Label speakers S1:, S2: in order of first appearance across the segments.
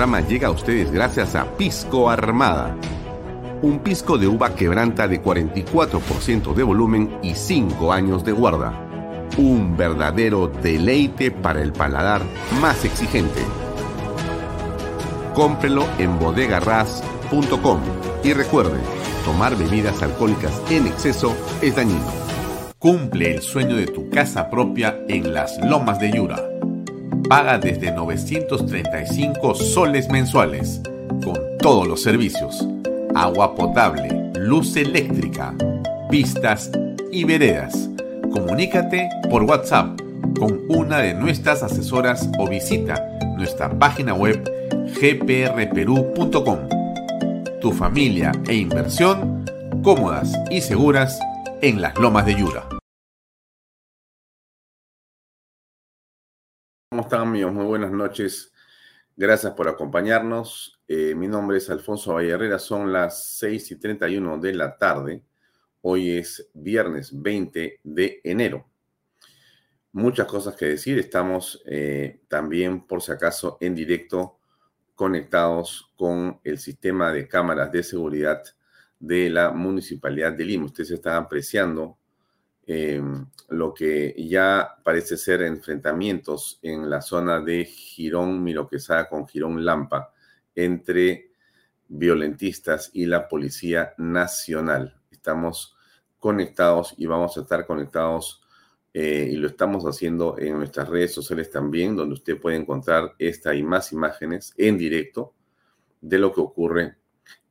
S1: Programa llega a ustedes gracias a Pisco Armada. Un pisco de uva quebranta de 44% de volumen y 5 años de guarda. Un verdadero deleite para el paladar más exigente. Cómprelo en bodegarras.com y recuerde, tomar bebidas alcohólicas en exceso es dañino. Cumple el sueño de tu casa propia en las Lomas de Yura paga desde 935 soles mensuales, con todos los servicios, agua potable, luz eléctrica, pistas y veredas. Comunícate por WhatsApp con una de nuestras asesoras o visita nuestra página web gprperú.com. Tu familia e inversión cómodas y seguras en las lomas de Yura.
S2: Están amigos? Muy buenas noches. Gracias por acompañarnos. Eh, mi nombre es Alfonso Vallarrera. Son las 6 y 31 de la tarde. Hoy es viernes 20 de enero. Muchas cosas que decir. Estamos eh, también, por si acaso, en directo conectados con el sistema de cámaras de seguridad de la Municipalidad de Lima. Ustedes están apreciando Em, lo que ya parece ser enfrentamientos en la zona de Girón Miroquesada con Girón Lampa entre violentistas y la Policía Nacional. Estamos conectados y vamos a estar conectados eh, y lo estamos haciendo en nuestras redes sociales también, donde usted puede encontrar esta y más imágenes en directo de lo que ocurre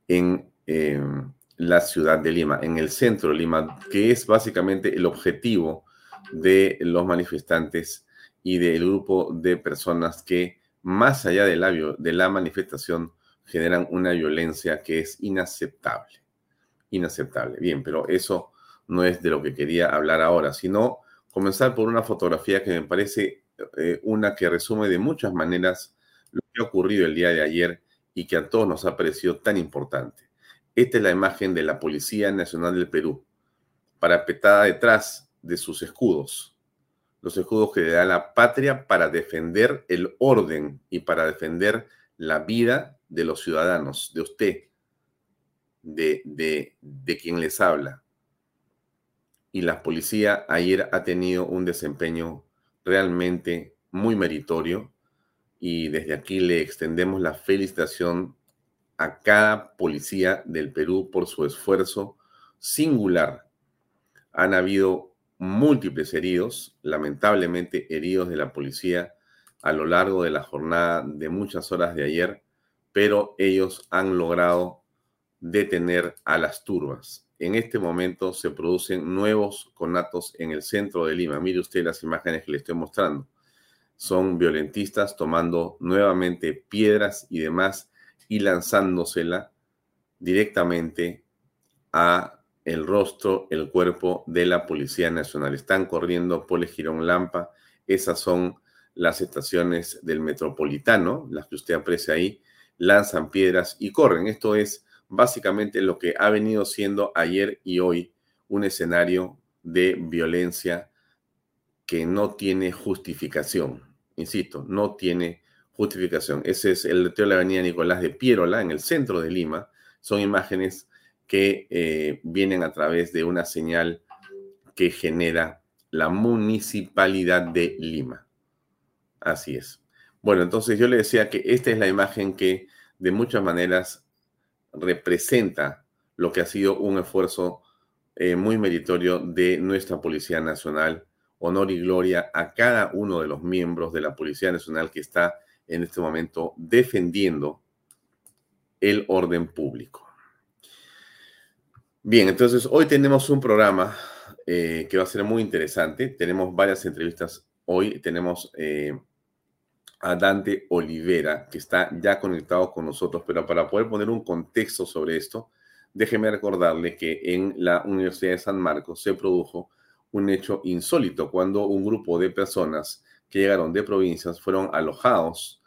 S2: en em, la ciudad de Lima, en el centro de Lima, que es básicamente el objetivo de los manifestantes y del grupo de personas que, más allá de la, de la manifestación, generan una violencia que es inaceptable. Inaceptable. Bien, pero eso no es de lo que quería hablar ahora, sino comenzar por una fotografía que me parece eh, una que resume de muchas maneras lo que ha ocurrido el día de ayer y que a todos nos ha parecido tan importante. Esta es la imagen de la Policía Nacional del Perú, parapetada detrás de sus escudos, los escudos que le da la patria para defender el orden y para defender la vida de los ciudadanos, de usted, de, de, de quien les habla. Y la policía ayer ha tenido un desempeño realmente muy meritorio y desde aquí le extendemos la felicitación a cada policía del Perú por su esfuerzo singular. Han habido múltiples heridos, lamentablemente heridos de la policía a lo largo de la jornada de muchas horas de ayer, pero ellos han logrado detener a las turbas. En este momento se producen nuevos conatos en el centro de Lima. Mire usted las imágenes que le estoy mostrando. Son violentistas tomando nuevamente piedras y demás y lanzándosela directamente a el rostro, el cuerpo de la Policía Nacional. Están corriendo por el Girón Lampa. Esas son las estaciones del metropolitano, las que usted aprecia ahí, lanzan piedras y corren. Esto es básicamente lo que ha venido siendo ayer y hoy un escenario de violencia que no tiene justificación. Insisto, no tiene justificación. Ese es el leteo de la avenida Nicolás de Pierola, en el centro de Lima. Son imágenes que eh, vienen a través de una señal que genera la municipalidad de Lima. Así es. Bueno, entonces yo le decía que esta es la imagen que de muchas maneras representa lo que ha sido un esfuerzo eh, muy meritorio de nuestra Policía Nacional. Honor y gloria a cada uno de los miembros de la Policía Nacional que está en este momento defendiendo el orden público. Bien, entonces hoy tenemos un programa eh, que va a ser muy interesante. Tenemos varias entrevistas hoy. Tenemos eh, a Dante Olivera, que está ya conectado con nosotros, pero para poder poner un contexto sobre esto, déjeme recordarle que en la Universidad de San Marcos se produjo un hecho insólito cuando un grupo de personas que llegaron de provincias fueron alojados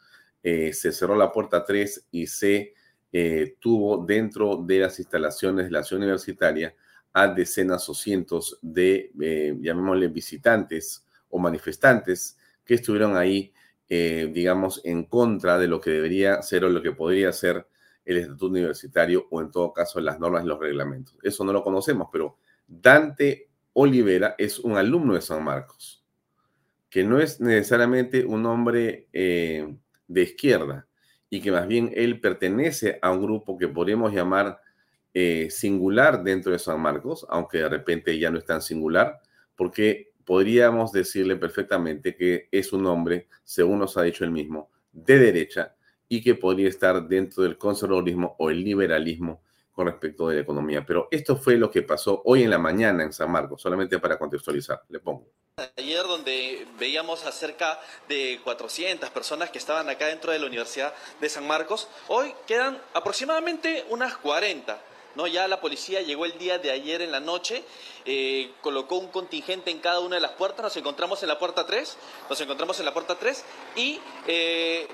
S2: eh, se cerró la puerta 3 y se eh, tuvo dentro de las instalaciones de la ciudad universitaria a decenas o cientos de, eh, llamémosle, visitantes o manifestantes que estuvieron ahí eh, digamos, en contra de lo que debería ser o lo que podría ser el estatuto universitario o en todo caso las normas y los reglamentos. Eso no lo conocemos, pero Dante Olivera es un alumno de San Marcos, que no es necesariamente un hombre de izquierda y que más bien él pertenece a un grupo que podríamos llamar eh, singular dentro de San Marcos, aunque de repente ya no es tan singular, porque podríamos decirle perfectamente que es un hombre, según nos ha dicho él mismo, de derecha y que podría estar dentro del conservadurismo o el liberalismo con respecto de la economía. Pero esto fue lo que pasó hoy en la mañana en San Marcos, solamente para contextualizar, le pongo.
S3: Ayer donde veíamos a cerca de 400 personas que estaban acá dentro de la Universidad de San Marcos, hoy quedan aproximadamente unas 40. ¿no? Ya la policía llegó el día de ayer en la noche, eh, colocó un contingente en cada una de las puertas, nos encontramos en la puerta 3, nos encontramos en la puerta 3 y... Eh,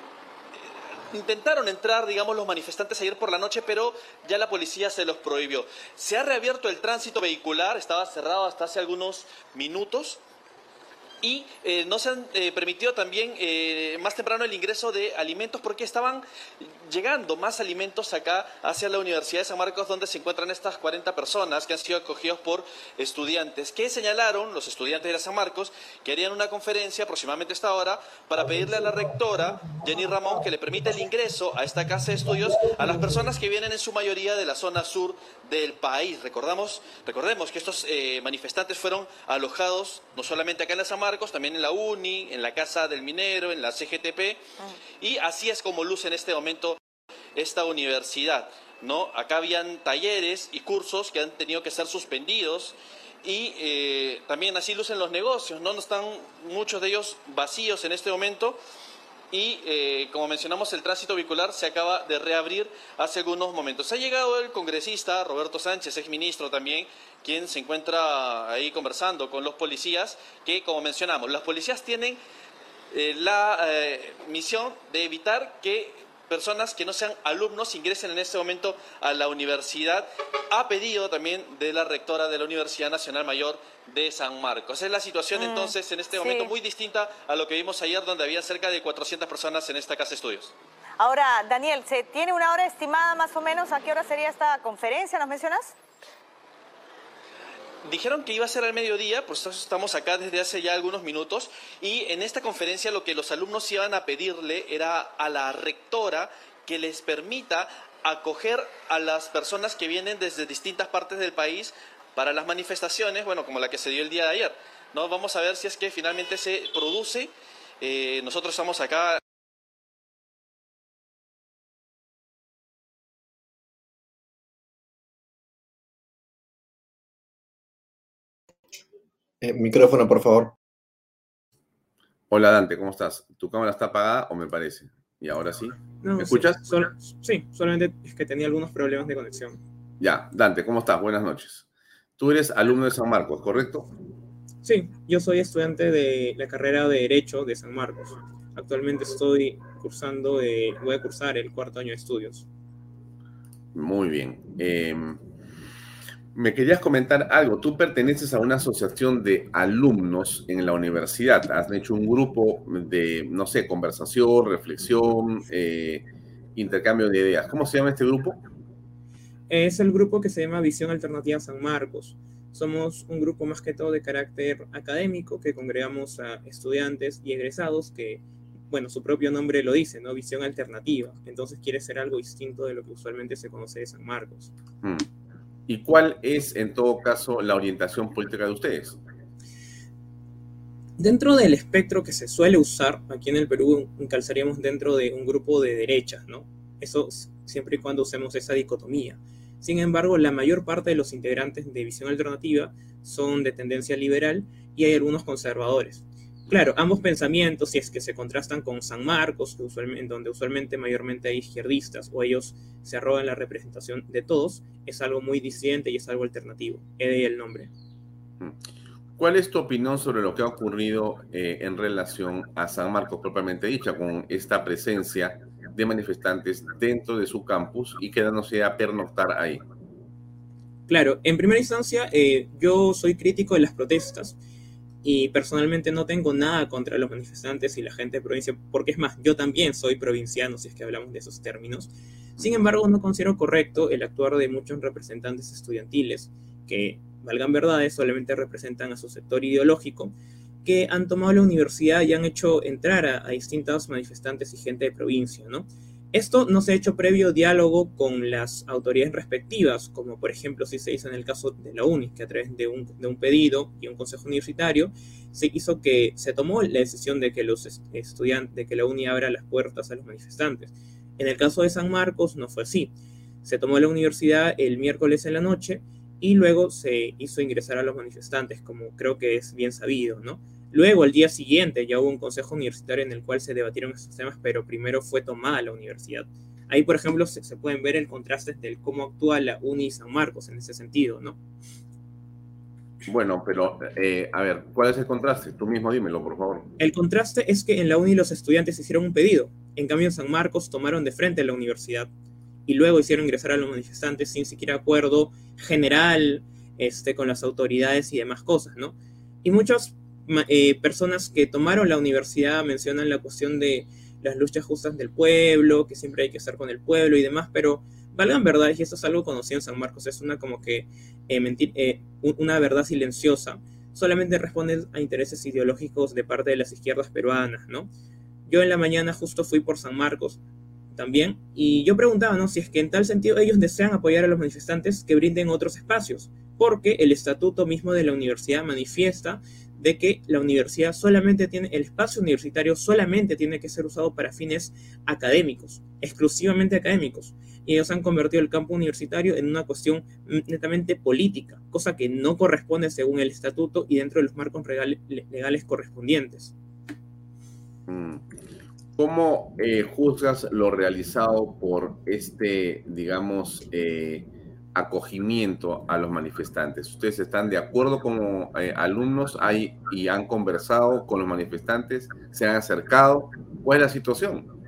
S3: intentaron entrar, digamos, los manifestantes ayer por la noche, pero ya la policía se los prohibió. Se ha reabierto el tránsito vehicular, estaba cerrado hasta hace algunos minutos y eh, no se han eh, permitido también eh, más temprano el ingreso de alimentos porque estaban llegando más alimentos acá hacia la Universidad de San Marcos donde se encuentran estas 40 personas que han sido acogidos por estudiantes que señalaron los estudiantes de San Marcos que harían una conferencia aproximadamente esta hora para pedirle a la rectora Jenny Ramón que le permita el ingreso a esta casa de estudios a las personas que vienen en su mayoría de la zona sur del país. Recordamos, recordemos que estos manifestantes fueron alojados no solamente acá en la San Marcos, también en la UNI, en la Casa del Minero, en la CGTP, ah. y así es como luce en este momento esta universidad. ¿no? Acá habían talleres y cursos que han tenido que ser suspendidos y eh, también así lucen los negocios, ¿no? Están muchos de ellos vacíos en este momento y eh, como mencionamos el tránsito vehicular se acaba de reabrir hace algunos momentos. Ha llegado el congresista Roberto Sánchez, ex ministro también, quien se encuentra ahí conversando con los policías, que como mencionamos, las policías tienen eh, la eh, misión de evitar que personas que no sean alumnos ingresen en este momento a la universidad. Ha pedido también de la rectora de la Universidad Nacional Mayor de San Marcos. Es la situación mm, entonces en este momento muy distinta a lo que vimos ayer donde había cerca de 400 personas en esta casa de estudios.
S4: Ahora, Daniel, ¿se tiene una hora estimada más o menos? ¿A qué hora sería esta conferencia? ¿Nos mencionas?
S3: Dijeron que iba a ser al mediodía, pues estamos acá desde hace ya algunos minutos y en esta conferencia lo que los alumnos iban a pedirle era a la rectora que les permita acoger a las personas que vienen desde distintas partes del país para las manifestaciones, bueno, como la que se dio el día de ayer. ¿no? Vamos a ver si es que finalmente se produce. Eh, nosotros estamos acá
S5: Eh, micrófono, por favor.
S2: Hola Dante, ¿cómo estás? ¿Tu cámara está apagada o me parece? ¿Y ahora sí? ¿Me escuchas?
S6: Sí, solamente es que tenía algunos problemas de conexión.
S2: Ya, Dante, ¿cómo estás? Buenas noches. Tú eres alumno de San Marcos, ¿correcto?
S6: Sí, yo soy estudiante de la carrera de Derecho de San Marcos. Actualmente estoy cursando, voy a cursar el cuarto año de estudios.
S2: Muy bien. Eh, me querías comentar algo. Tú perteneces a una asociación de alumnos en la universidad. Has hecho un grupo de, no sé, conversación, reflexión, eh, intercambio de ideas. ¿Cómo se llama este grupo?
S6: Es el grupo que se llama Visión Alternativa San Marcos. Somos un grupo más que todo de carácter académico que congregamos a estudiantes y egresados que, bueno, su propio nombre lo dice, ¿no? Visión alternativa. Entonces quiere ser algo distinto de lo que usualmente se conoce de San Marcos.
S2: Hmm. ¿Y cuál es, en todo caso, la orientación política de ustedes?
S6: Dentro del espectro que se suele usar aquí en el Perú, calzaríamos dentro de un grupo de derechas, ¿no? Eso siempre y cuando usemos esa dicotomía. Sin embargo, la mayor parte de los integrantes de Visión Alternativa son de tendencia liberal y hay algunos conservadores. Claro, ambos pensamientos, si es que se contrastan con San Marcos, donde usualmente mayormente hay izquierdistas o ellos se arrogan la representación de todos, es algo muy disidente y es algo alternativo. He de el nombre.
S2: Mm. ¿Cuál es tu opinión sobre lo que ha ocurrido eh, en relación a San Marcos propiamente dicha, con esta presencia de manifestantes dentro de su campus y quedándose a pernoctar ahí?
S6: Claro, en primera instancia, eh, yo soy crítico de las protestas y personalmente no tengo nada contra los manifestantes y la gente de provincia, porque es más, yo también soy provinciano, si es que hablamos de esos términos. Sin embargo, no considero correcto el actuar de muchos representantes estudiantiles que, valgan verdades, solamente representan a su sector ideológico, que han tomado la universidad y han hecho entrar a, a distintos manifestantes y gente de provincia, ¿no? Esto no se ha hecho previo diálogo con las autoridades respectivas, como por ejemplo si se hizo en el caso de la UNI, que a través de un, de un pedido y un consejo universitario se hizo que se tomó la decisión de que los estudiantes, de que la UNI abra las puertas a los manifestantes. En el caso de San Marcos no fue así. Se tomó la universidad el miércoles en la noche y luego se hizo ingresar a los manifestantes, como creo que es bien sabido, ¿no? Luego, el día siguiente, ya hubo un consejo universitario en el cual se debatieron estos temas, pero primero fue tomada la universidad. Ahí, por ejemplo, se, se pueden ver el contraste de cómo actúa la UNI San Marcos en ese sentido, ¿no?
S2: Bueno, pero eh, a ver, ¿cuál es el contraste? Tú mismo dímelo, por favor.
S6: El contraste es que en la UNI los estudiantes hicieron un pedido, en cambio en San Marcos tomaron de frente a la universidad y luego hicieron ingresar a los manifestantes sin siquiera acuerdo general este, con las autoridades y demás cosas, ¿no? Y muchos eh, personas que tomaron la universidad mencionan la cuestión de las luchas justas del pueblo, que siempre hay que estar con el pueblo y demás, pero valgan verdad, y esto es algo conocido en San Marcos, es una como que eh, mentir, eh, una verdad silenciosa, solamente responde a intereses ideológicos de parte de las izquierdas peruanas, ¿no? Yo en la mañana justo fui por San Marcos también, y yo preguntaba, ¿no? Si es que en tal sentido ellos desean apoyar a los manifestantes que brinden otros espacios, porque el estatuto mismo de la universidad manifiesta de que la universidad solamente tiene, el espacio universitario solamente tiene que ser usado para fines académicos, exclusivamente académicos. Y ellos han convertido el campo universitario en una cuestión netamente política, cosa que no corresponde según el estatuto y dentro de los marcos legales correspondientes.
S2: Mm. ¿Cómo eh, juzgas lo realizado por este, digamos, eh, acogimiento a los manifestantes. ¿Ustedes están de acuerdo como eh, alumnos hay, y han conversado con los manifestantes? ¿Se han acercado? ¿Cuál es la situación?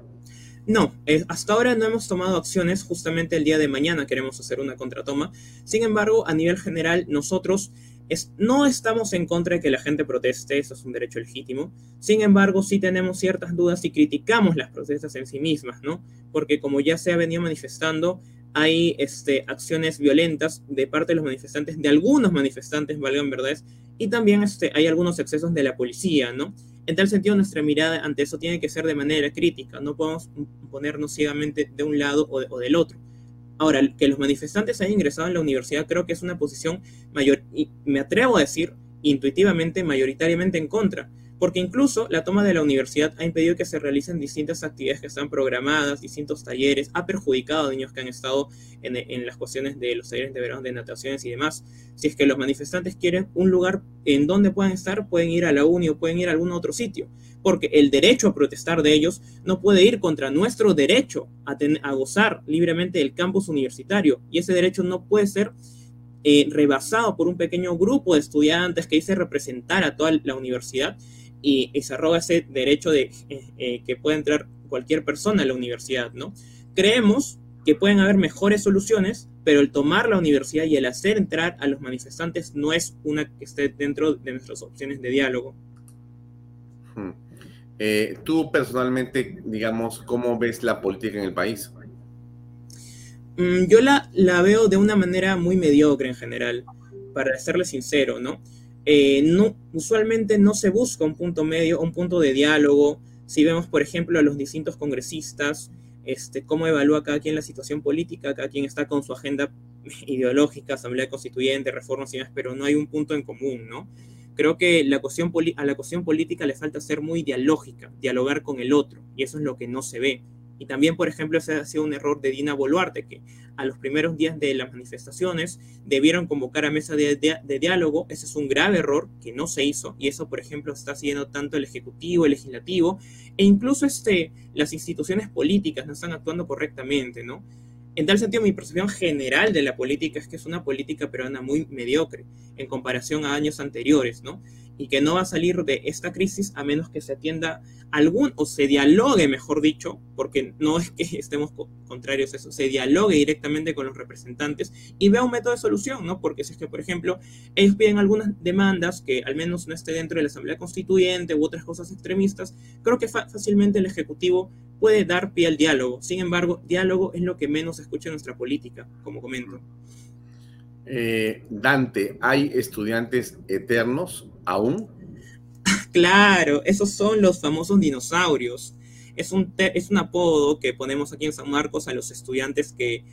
S6: No, eh, hasta ahora no hemos tomado acciones, justamente el día de mañana queremos hacer una contratoma. Sin embargo, a nivel general, nosotros es, no estamos en contra de que la gente proteste, eso es un derecho legítimo. Sin embargo, sí tenemos ciertas dudas y criticamos las protestas en sí mismas, ¿no? Porque como ya se ha venido manifestando, hay este, acciones violentas de parte de los manifestantes, de algunos manifestantes, valgan verdades, y también este, hay algunos excesos de la policía, ¿no? En tal sentido, nuestra mirada ante eso tiene que ser de manera crítica, no podemos ponernos ciegamente de un lado o, o del otro. Ahora, que los manifestantes hayan ingresado en la universidad creo que es una posición mayor, y me atrevo a decir intuitivamente, mayoritariamente en contra, porque incluso la toma de la universidad ha impedido que se realicen distintas actividades que están programadas, distintos talleres, ha perjudicado a niños que han estado en, las cuestiones de los talleres de verano de nataciones y demás. Si es que los manifestantes quieren un lugar en donde puedan estar, pueden ir a la uni o pueden ir a algún otro sitio, porque el derecho a protestar de ellos no puede ir contra nuestro derecho a, a gozar libremente del campus universitario, y ese derecho no puede ser eh, rebasado por un pequeño grupo de estudiantes que dice representar a toda la universidad y, se arroga ese derecho de eh, eh, que puede entrar cualquier persona a la universidad, ¿no? Creemos que pueden haber mejores soluciones, pero el tomar la universidad y el hacer entrar a los manifestantes no es una que esté dentro de nuestras opciones de diálogo.
S2: Hmm. Eh, tú personalmente, digamos, ¿cómo ves la política en el país?
S6: Mm, yo la, la veo de una manera muy mediocre en general, para serle sincero, ¿no? Eh, usualmente no se busca un punto medio, un punto de diálogo. Si vemos, por ejemplo, a los distintos congresistas, este, cómo evalúa cada quien la situación política, cada quien está con su agenda ideológica, asamblea constituyente, reformas y demás, pero no hay un punto en común, ¿no? Creo que la cuestión a la cuestión política le falta ser muy dialógica, dialogar con el otro, y eso es lo que no se ve. Y también, por ejemplo, ese ha sido un error de Dina Boluarte, que a los primeros días de las manifestaciones debieron convocar a mesa de, diálogo. Ese es un grave error que no se hizo y eso, por ejemplo, está haciendo tanto el Ejecutivo, el Legislativo e incluso este, las instituciones políticas no están actuando correctamente, ¿no? En tal sentido, mi percepción general de la política es que es una política peruana muy mediocre en comparación a años anteriores, ¿no? Y que no va a salir de esta crisis a menos que se atienda algún o se dialogue, mejor dicho, porque no es que estemos contrarios a eso, se dialogue directamente con los representantes y vea un método de solución, ¿no? Porque si es que, por ejemplo, ellos piden algunas demandas que al menos no esté dentro de la Asamblea Constituyente u otras cosas extremistas, creo que fácilmente el Ejecutivo puede dar pie al diálogo. Sin embargo, diálogo es lo que menos se escucha en nuestra política, como comento.
S2: Eh, Dante, ¿hay estudiantes eternos aún?
S6: Claro, esos son los famosos dinosaurios. Es un, es un apodo que ponemos aquí en San Marcos a los estudiantes que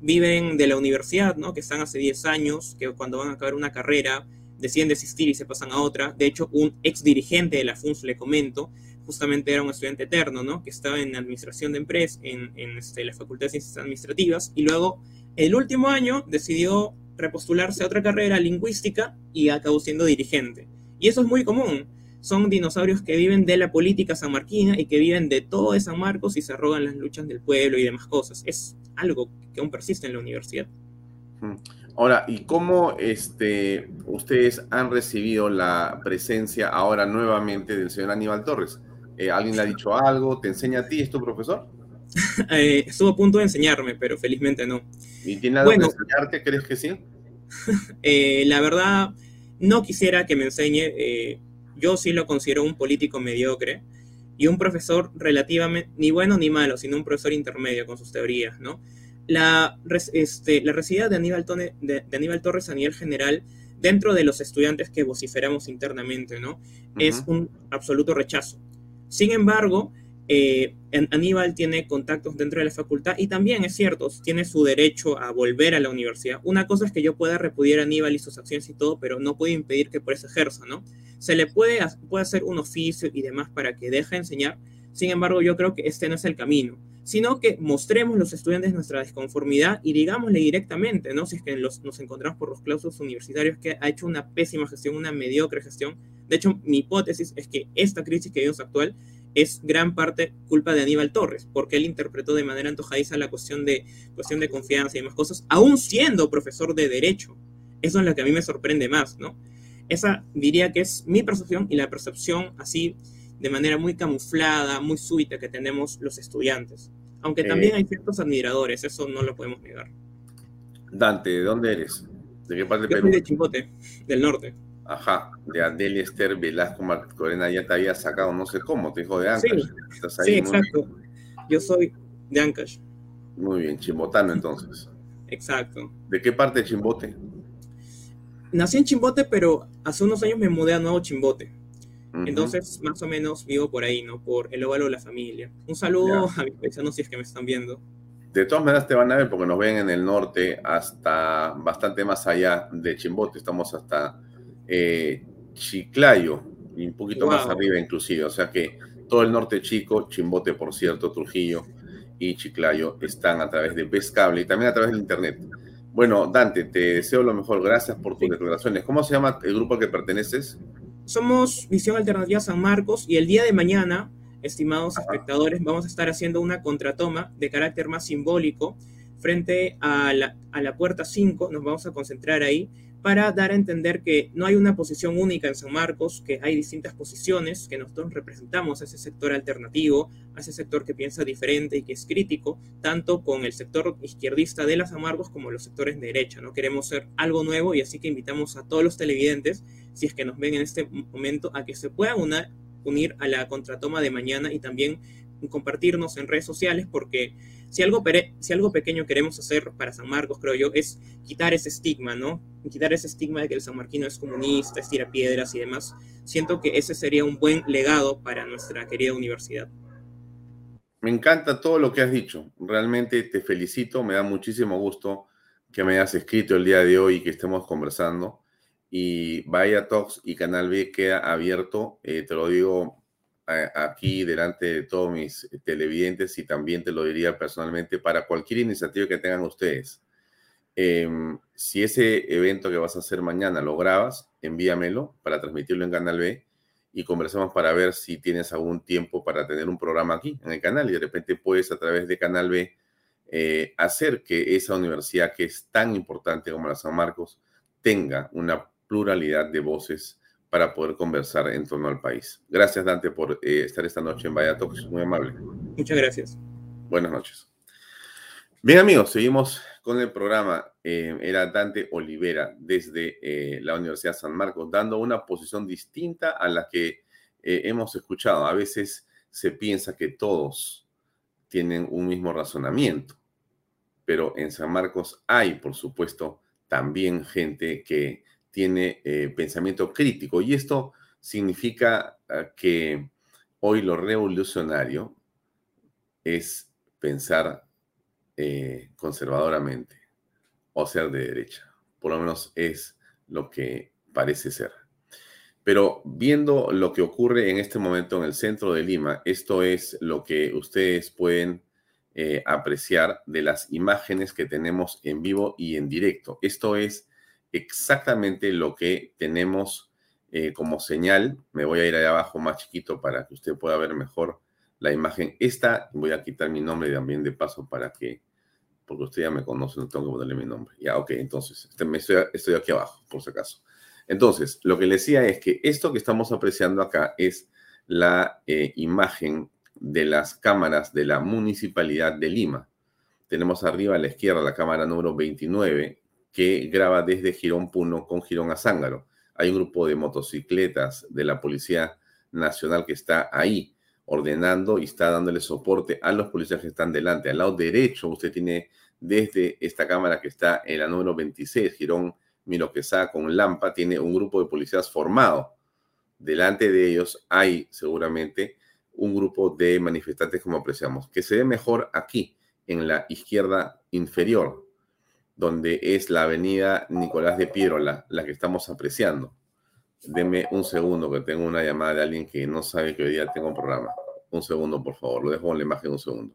S6: viven de la universidad, ¿no? Que están hace 10 años, que cuando van a acabar una carrera deciden desistir y se pasan a otra. De hecho, un ex dirigente de la FUNS, le comento, justamente era un estudiante eterno, ¿no? Que estaba en administración de empresas, en, en este, la Facultad de Ciencias Administrativas, y luego el último año decidió repostularse a otra carrera lingüística y acabó siendo dirigente. Y eso es muy común son dinosaurios que viven de la política sanmarquina y que viven de todo de San Marcos y se arrogan las luchas del pueblo y demás cosas. Es algo que aún persiste en la universidad.
S2: Ahora, ¿y cómo este, ustedes han recibido la presencia ahora nuevamente del señor Aníbal Torres? Eh, ¿Alguien le ha dicho algo? ¿Te enseña a ti? ¿Es tu profesor?
S6: eh, estuvo a punto de enseñarme, pero felizmente no.
S2: ¿Y tiene algo que enseñarte? ¿Crees que sí?
S6: eh, la verdad, no quisiera que me enseñe. Eh, yo sí lo considero un político mediocre y un profesor relativamente, ni bueno ni malo, sino un profesor intermedio con sus teorías, ¿no? La, este, la recibida de Aníbal, de, Aníbal, Torres a nivel general, dentro de los estudiantes que vociferamos internamente, ¿no? Es un absoluto rechazo. Sin embargo, eh, Aníbal tiene contactos dentro de la facultad y también es cierto, tiene su derecho a volver a la universidad. Una cosa es que yo pueda repudiar a Aníbal y sus acciones y todo, pero no puedo impedir que por eso ejerza, ¿no? Se le puede, puede hacer un oficio y demás para que deje de enseñar, sin embargo, yo creo que este no es el camino, sino que mostremos los estudiantes nuestra desconformidad y digámosle directamente, ¿no? Si es que nos encontramos por los clausos universitarios que ha hecho una pésima gestión, una mediocre gestión. De hecho, mi hipótesis es que esta crisis que vivimos actual es gran parte culpa de Aníbal Torres, porque él interpretó de manera antojadiza la cuestión de, cuestión de confianza y demás cosas, aún siendo profesor de Derecho. Eso es lo que a mí me sorprende más, ¿no? Esa diría que es mi percepción y la percepción así de manera muy camuflada, muy súbita que tenemos los estudiantes. Aunque también eh. hay ciertos admiradores, eso no lo podemos negar.
S2: Dante, ¿de dónde eres? ¿De qué parte
S6: de Perú? Soy de Chimbote, del norte.
S2: Ajá, de Adelia Esther Velasco Corena ya te había sacado, no sé cómo, te dijo de Ancash.
S6: Sí, exacto. Yo soy de Ancash.
S2: Muy bien, chimbotano entonces.
S6: Exacto.
S2: ¿De qué parte de Chimbote?
S6: Nací en Chimbote, pero hace unos años me mudé a Nuevo Chimbote. Entonces, más o menos vivo por ahí, ¿no? Por el óvalo de la familia. Un saludo a mis paisanos si es que me están viendo.
S2: De todas maneras te van a ver porque nos ven en el norte hasta bastante más allá de Chimbote. Estamos hasta eh, Chiclayo, y un poquito más arriba inclusive. O sea que todo el norte chico, Chimbote, por cierto, Trujillo y Chiclayo están a través de Pescable y también a través del Internet. Bueno, Dante, te deseo lo mejor. Gracias por tus declaraciones. ¿Cómo se llama el grupo al que perteneces?
S6: Somos Visión Alternativa San Marcos y el día de mañana, estimados espectadores, vamos a estar haciendo una contratoma de carácter más simbólico frente a la, a la puerta 5. Nos vamos a concentrar ahí para dar a entender que no hay una posición única en San Marcos, que hay distintas posiciones, que nosotros representamos a ese sector alternativo, a ese sector que piensa diferente y que es crítico, tanto con el sector izquierdista de las San Marcos como los sectores de derecha. ¿no? Queremos ser algo nuevo y así que invitamos a todos los televidentes, si es que nos ven en este momento, a que se puedan unir a la contratoma de mañana y también compartirnos en redes sociales porque si algo, pequeño queremos hacer para San Marcos, creo yo, es quitar ese estigma, ¿no? Quitar ese estigma de que el sanmarquino es comunista, es tira piedras y demás. Siento que ese sería un buen legado para nuestra querida universidad.
S2: Me encanta todo lo que has dicho. Realmente te felicito. Me da muchísimo gusto que me hayas escrito el día de hoy y que estemos conversando. Y Vaya Talks y Canal B queda abierto. Eh, te lo digo aquí delante de todos mis televidentes y también te lo diría personalmente para cualquier iniciativa que tengan ustedes. Em, si ese evento que vas a hacer mañana lo grabas, envíamelo para transmitirlo en Canal B y conversamos para ver si tienes algún tiempo para tener un programa aquí en el canal y de repente puedes a través de Canal B eh, hacer que esa universidad que es tan importante como la San Marcos tenga una pluralidad de voces para poder conversar en torno al país. Gracias, Dante, por eh, estar esta noche en Vaya muy amable.
S6: Muchas gracias.
S2: Buenas noches. Bien, amigos, seguimos con el programa. Eh, era Dante Olivera desde eh, la Universidad San Marcos, dando una posición distinta a la que hemos escuchado. A veces se piensa que todos tienen un mismo razonamiento, pero en San Marcos hay, por supuesto, también gente que tiene eh, pensamiento crítico. Y esto significa ah, que hoy lo revolucionario es pensar eh, conservadoramente o ser de derecha. Por lo menos es lo que parece ser. Pero viendo lo que ocurre en este momento en el centro de Lima, esto es lo que ustedes pueden eh, apreciar de las imágenes que tenemos en vivo y en directo. Esto es exactamente lo que tenemos eh, como señal. Me voy a ir allá abajo más chiquito para que usted pueda ver mejor la imagen. Esta, voy a quitar mi nombre también de paso para que, porque usted ya me conoce, no tengo que ponerle mi nombre. Ya, ok, entonces, este, estoy aquí abajo, por si acaso. Entonces, lo que le decía es que esto que estamos apreciando acá es la eh, imagen de las cámaras de la Municipalidad de Lima. Tenemos arriba a la izquierda la cámara número 29, que graba desde Girón Puno con Girón a Zángaro. Hay un grupo de motocicletas de la Policía Nacional que está ahí ordenando y está dándole soporte a los policías que están delante. Al lado derecho usted tiene desde esta cámara que está en la número 26, Girón Miroquesá con Lampa, tiene un grupo de policías formado. Delante de ellos hay seguramente un grupo de manifestantes como apreciamos, que se ve mejor aquí, en la izquierda inferior, donde es la avenida Nicolás de Piedrola, la que estamos apreciando. Deme un segundo, que tengo una llamada de alguien que no sabe que hoy día tengo un programa. Un segundo, por favor. Lo dejo en la imagen un segundo.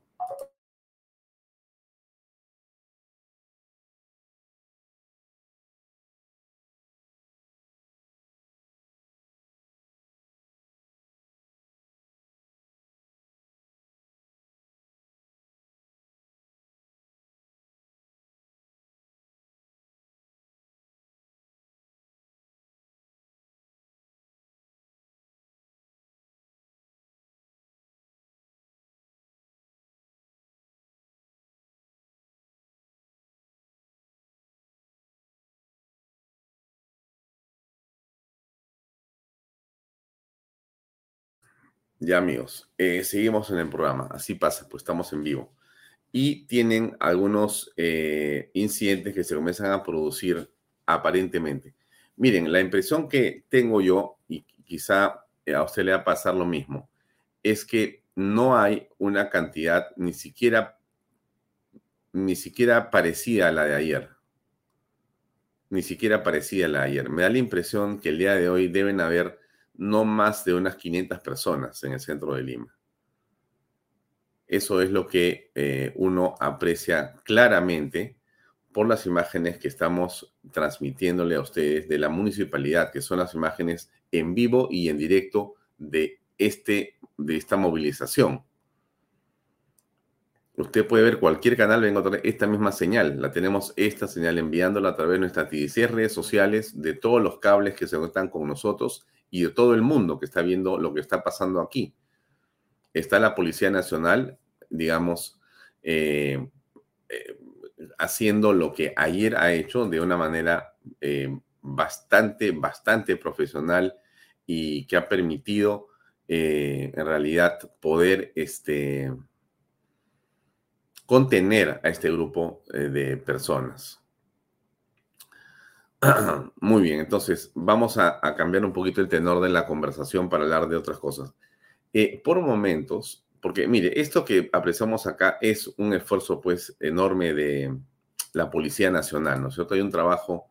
S2: Ya amigos, eh, seguimos en el programa. Así pasa, pues estamos en vivo. Y tienen algunos eh, incidentes que se comienzan a producir aparentemente. Miren, la impresión que tengo yo, y quizá a usted le va a pasar lo mismo, es que no hay una cantidad ni siquiera, ni siquiera parecida a la de ayer. Ni siquiera parecida a la de ayer. Me da la impresión que el día de hoy deben haber no más de unas 500 personas en el centro de Lima. Eso es lo que eh, uno aprecia claramente por las imágenes que estamos transmitiéndole a ustedes de la municipalidad, que son las imágenes en vivo y en directo de, este, de esta movilización. Usted puede ver cualquier canal, venga a esta misma señal. La tenemos esta señal enviándola a través de nuestras 16 redes sociales, de todos los cables que se conectan con nosotros y de todo el mundo que está viendo lo que está pasando aquí. Está la Policía Nacional, digamos, eh, eh, haciendo lo que ayer ha hecho de una manera eh, bastante, bastante profesional y que ha permitido en realidad poder este, contener a este grupo de personas. Muy bien, entonces vamos a, cambiar un poquito el tenor de la conversación para hablar de otras cosas. Eh, por momentos, porque mire, esto que apreciamos acá es un esfuerzo pues enorme de la Policía Nacional, ¿no es cierto? Hay un trabajo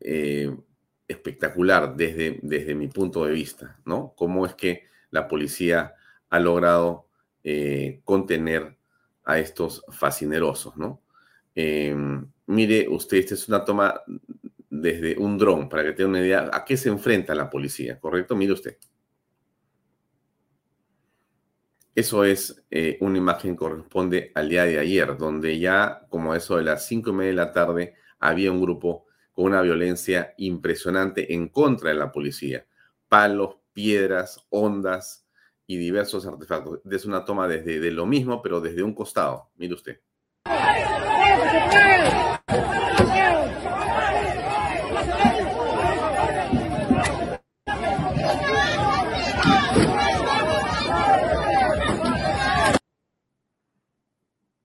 S2: eh, espectacular desde, desde mi punto de vista, ¿no? Cómo es que la policía ha logrado eh, contener a estos fascinerosos, ¿no? Mire usted, esta es una toma desde un dron para que tenga una idea a qué se enfrenta la policía, ¿correcto? Mire usted. Eso es eh, una imagen que corresponde al día de ayer, donde ya como eso de las cinco y media de la tarde había un grupo con una violencia impresionante en contra de la policía. Palos, piedras, ondas y diversos artefactos. Es una toma desde de lo mismo, pero desde un costado. Mire usted.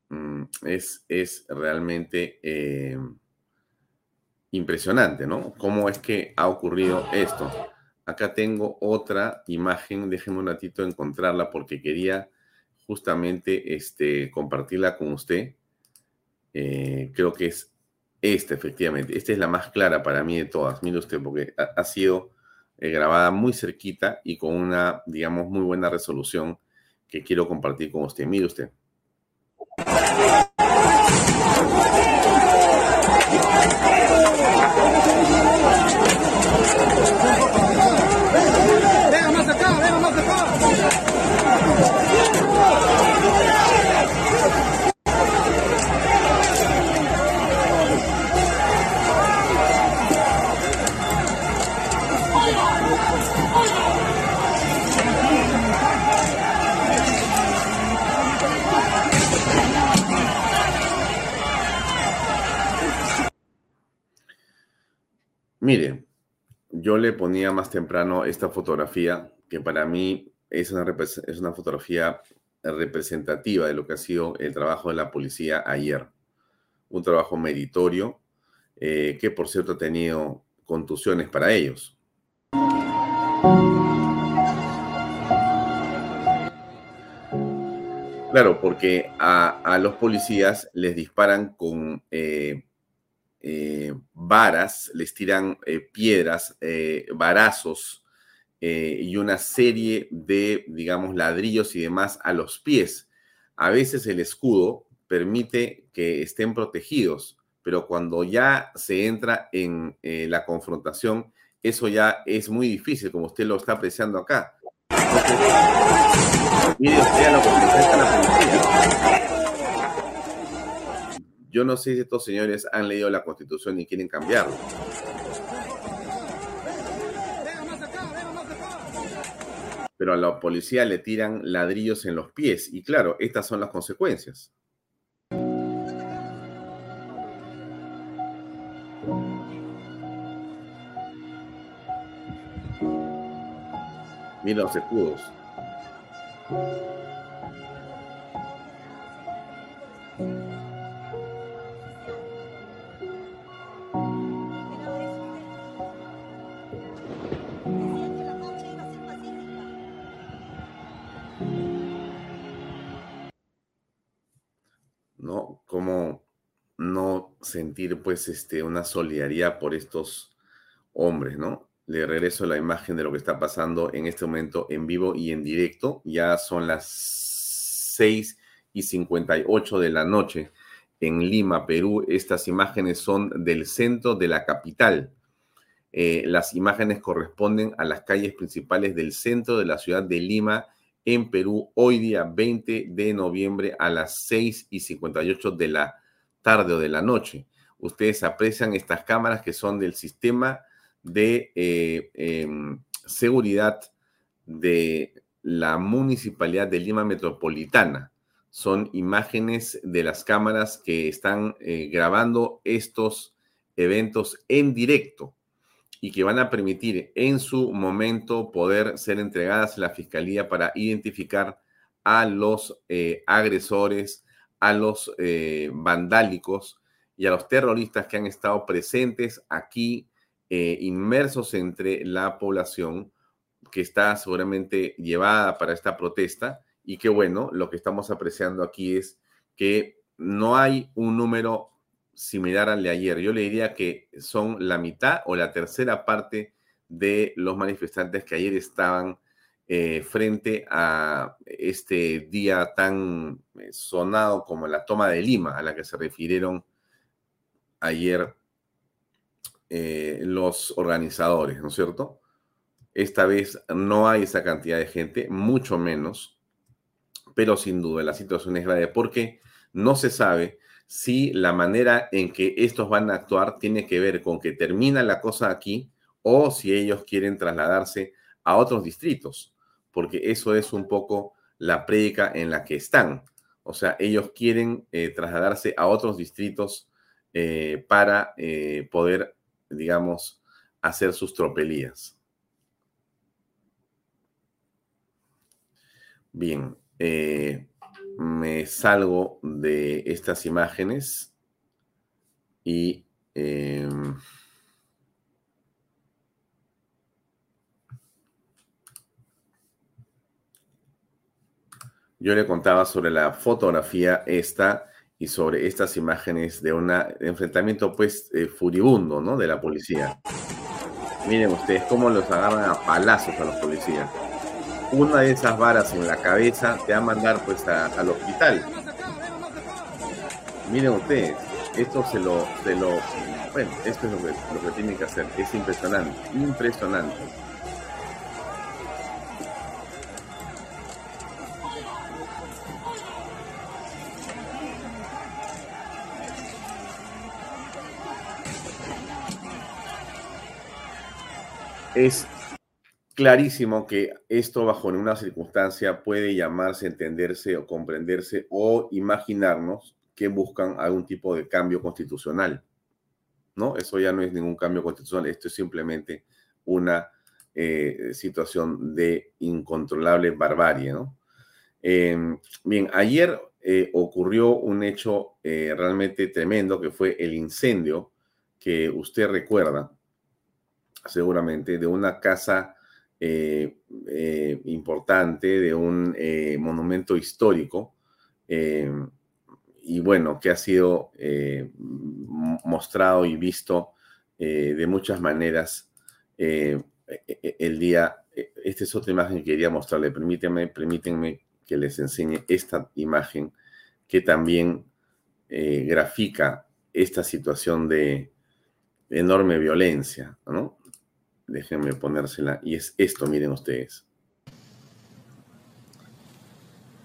S2: Mm, es, es realmente eh, impresionante, ¿no? ¿Cómo es que ha ocurrido esto? Acá tengo otra imagen, déjenme un ratito encontrarla porque quería justamente este, compartirla con usted. Eh, creo que es esta, efectivamente. Esta es la más clara para mí de todas. Mire usted, porque ha, sido eh, grabada muy cerquita y con una, digamos, muy buena resolución que quiero compartir con usted. Mire usted. Mire, yo le ponía más temprano esta fotografía, que para mí es una, es una fotografía representativa de lo que ha sido el trabajo de la policía ayer. Un trabajo meritorio, eh, que por cierto ha tenido contusiones para ellos. Claro, porque a, los policías les disparan con eh, eh, varas, les tiran eh, piedras, eh, varazos y una serie de, digamos, ladrillos y demás a los pies. A veces el escudo permite que estén protegidos, pero cuando ya se entra en la confrontación, eso ya es muy difícil, como usted lo está apreciando acá. Yo no sé si estos señores han leído la constitución y quieren cambiarlo. Pero a la policía le tiran ladrillos en los pies y claro, estas son las consecuencias. Mira los escudos. Sentir pues este, una solidaridad por estos hombres, ¿no? Le regreso la imagen de lo que está pasando en este momento en vivo y en directo. Ya son las 6 y 58 de la noche en Lima, Perú. Estas imágenes son del centro de la capital. Eh, las imágenes corresponden a las calles principales del centro de la ciudad de Lima, en Perú, hoy día 20 de noviembre a las 6 y 58 de la tarde o de la noche. Ustedes aprecian estas cámaras que son del sistema de eh, em, seguridad de la Municipalidad de Lima Metropolitana. Son imágenes de las cámaras que están eh, grabando estos eventos en directo y que van a permitir en su momento poder ser entregadas a la Fiscalía para identificar a los eh, agresores, a los eh, vandálicos y a los terroristas que han estado presentes aquí, eh, inmersos entre la población que está seguramente llevada para esta protesta. Y que bueno, lo que estamos apreciando aquí es que no hay un número similar al de ayer. Yo le diría que son la mitad o la tercera parte de los manifestantes que ayer estaban eh, frente a este día tan eh, sonado como la toma de Lima, a la que se refirieron ayer eh, los organizadores, ¿no es cierto? Esta vez no hay esa cantidad de gente, mucho menos, pero sin duda la situación es grave porque no se sabe si la manera en que estos van a actuar tiene que ver con que termina la cosa aquí o si ellos quieren trasladarse a otros distritos, porque eso es un poco la prédica en la que están. O sea, ellos quieren eh, trasladarse a otros distritos eh, para eh, poder, digamos, hacer sus tropelías. Bien, me salgo de estas imágenes y yo le contaba sobre la fotografía esta y sobre estas imágenes de un enfrentamiento pues eh, furibundo, ¿no? De la policía. Miren ustedes cómo los agarran a palazos a los policías una de esas varas en la cabeza te va a mandar pues al hospital. Miren ustedes, esto se lo, se lo, bueno, esto es lo que, lo que tienen que hacer, es impresionante, impresionante. Es clarísimo que esto bajo ninguna circunstancia puede llamarse, entenderse o comprenderse o imaginarnos que buscan algún tipo de cambio constitucional. ¿No? Eso ya no es ningún cambio constitucional, esto es simplemente una eh, situación de incontrolable barbarie, ¿no? Em, bien, ayer eh, ocurrió un hecho eh, realmente tremendo que fue el incendio que usted recuerda seguramente de una casa eh, eh, importante, de un eh, monumento histórico, y bueno, que ha sido mostrado y visto de muchas maneras el día. Esta es otra imagen que quería mostrarle. Permítanme, permítanme que les enseñe esta imagen que también grafica esta situación de enorme violencia, ¿no? Déjenme ponérsela. Y es esto, miren ustedes.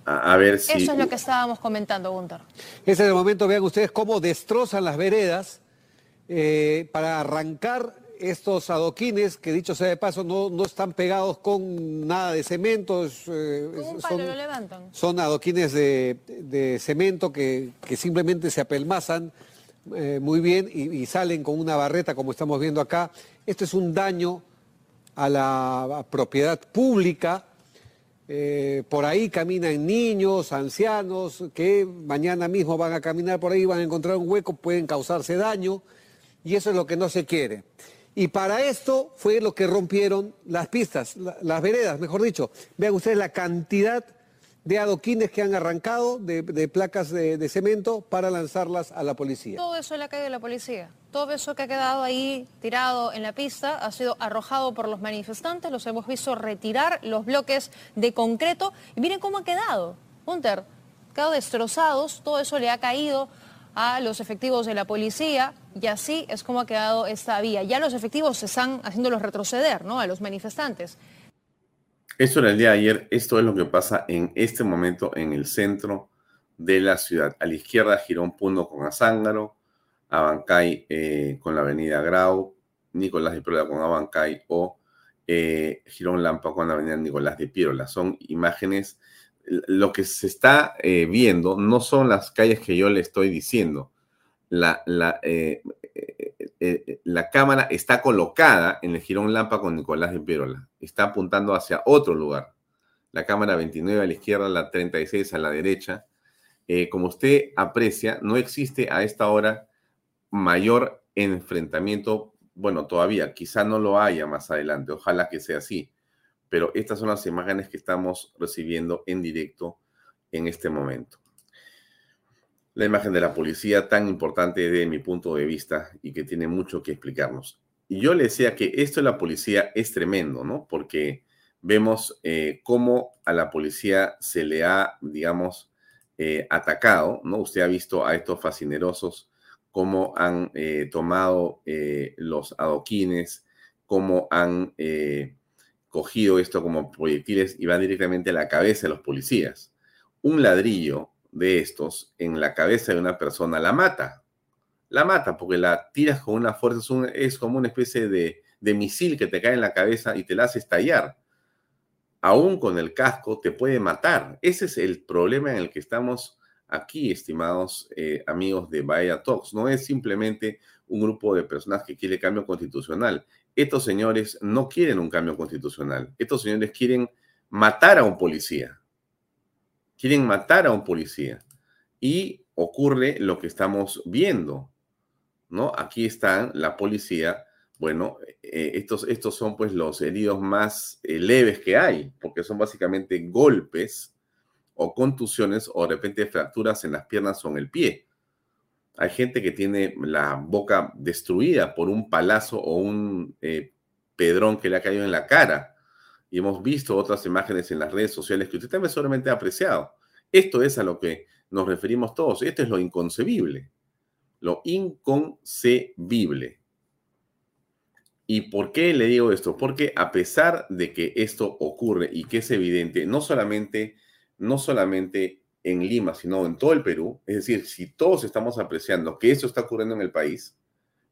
S2: A, ver si...
S5: Eso es lo que estábamos comentando, Gunter.
S7: Ese es el momento, vean ustedes cómo destrozan las veredas eh, para arrancar estos adoquines, que dicho sea de paso, no, no están pegados con nada de cemento.
S5: Eh, un palo lo levantan.
S7: Son adoquines de, cemento que, simplemente se apelmazan eh, muy bien y, salen con una barreta, como estamos viendo acá. Esto es un daño a la propiedad pública. Eh, por ahí caminan niños, ancianos, que mañana mismo van a caminar por ahí, van a encontrar un hueco, pueden causarse daño, y eso es lo que no se quiere. Y para esto fue lo que rompieron las pistas, las veredas, mejor dicho. Vean ustedes la cantidad de adoquines que han arrancado, de, placas de, cemento, para lanzarlas a la policía.
S5: Todo eso le ha caído a la policía. Todo eso que ha quedado ahí tirado en la pista ha sido arrojado por los manifestantes. Los hemos visto retirar los bloques de concreto. Y miren cómo ha quedado. Hunter, quedado destrozados. Todo eso le ha caído a los efectivos de la policía y así es como ha quedado esta vía. Ya los efectivos se están haciéndolos retroceder, ¿no? A los manifestantes.
S2: Esto era el día de ayer, esto es lo que pasa en este momento en el centro de la ciudad. A la izquierda, Girón Puno con Azángaro, Abancay eh, con la avenida Grau, Nicolás de Pirola con Abancay o eh, Girón Lampa con la avenida Nicolás de Pirola. Son imágenes, lo que se está eh, viendo no son las calles que yo le estoy diciendo. La, la, eh, la cámara está colocada en el Girón Lampa con Nicolás de Pirola. Está apuntando hacia otro lugar. La cámara 29 a la izquierda, la 36 a la derecha. Eh, como usted aprecia, no existe a esta hora mayor enfrentamiento. Bueno, todavía, quizá no lo haya más adelante. Ojalá que sea así. Pero estas son las imágenes que estamos recibiendo en directo en este momento la imagen de la policía tan importante de mi punto de vista y que tiene mucho que explicarnos. Y yo le decía que esto de la policía es tremendo, ¿no? Porque vemos eh, cómo a la policía se le ha, digamos, eh, atacado, ¿no? Usted ha visto a estos fascinerosos cómo han eh, tomado los adoquines, cómo han cogido esto como proyectiles y van directamente a la cabeza de los policías. Un ladrillo
S8: de estos en la cabeza de una persona, la mata. La mata porque la tiras con una fuerza, es, como una especie de, de misil que te cae en la cabeza y te la hace estallar. Aún con el casco te puede matar. Ese es el problema en el que estamos aquí, estimados eh, amigos de Bahía Talks. No es simplemente un grupo de personas que quiere cambio constitucional. Estos señores no quieren un cambio constitucional. Estos señores quieren matar a un policía. Quieren matar a un policía. Y ocurre lo que estamos viendo, ¿no? Aquí están la policía. Bueno, eh, estos, estos son pues los heridos más eh, leves que hay, porque son básicamente golpes o contusiones o de repente fracturas en las piernas o en el pie. Hay gente que tiene la boca destruida por un palazo o un eh, pedrón que le ha caído en la cara y hemos visto otras imágenes en las redes sociales que usted también solamente ha apreciado. Esto es a lo que nos referimos todos. Esto es lo inconcebible. Lo inconcebible. ¿Y por qué le digo esto? Porque a pesar de que esto ocurre y que es evidente, no solamente, no solamente en Lima, sino en todo el Perú, es decir, si todos estamos apreciando que eso está ocurriendo en el país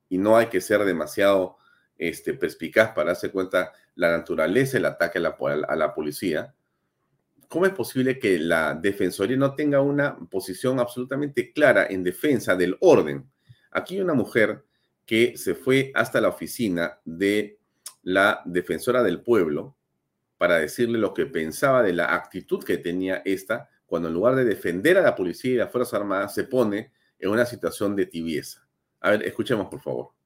S8: y no hay que ser demasiado este, perspicaz para darse cuenta la naturaleza del ataque a la, policía, ¿cómo es posible que la Defensoría no tenga una posición absolutamente clara en defensa del orden? Aquí hay una mujer que se fue hasta la oficina de la defensora del pueblo para decirle lo que pensaba de la actitud que tenía esta cuando en lugar de defender a la policía y las Fuerzas Armadas se pone en una situación de tibieza. A ver, escuchemos por favor.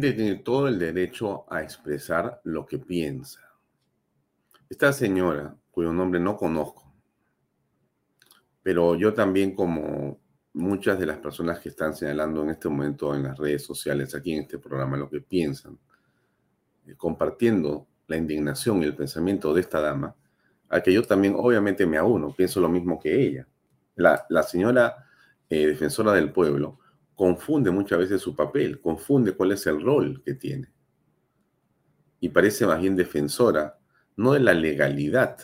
S8: Tiene todo el derecho a expresar lo que piensa. Esta señora, cuyo nombre no conozco, pero yo también como muchas de las personas que están señalando en este momento en las redes sociales, aquí en este programa, lo que piensan, eh, compartiendo la indignación y el pensamiento de esta dama, a que yo también obviamente me auno, pienso lo mismo que ella.
S2: La, señora eh, defensora del pueblo confunde muchas veces su papel, confunde cuál es el rol que tiene. Y parece más bien defensora, no de la legalidad.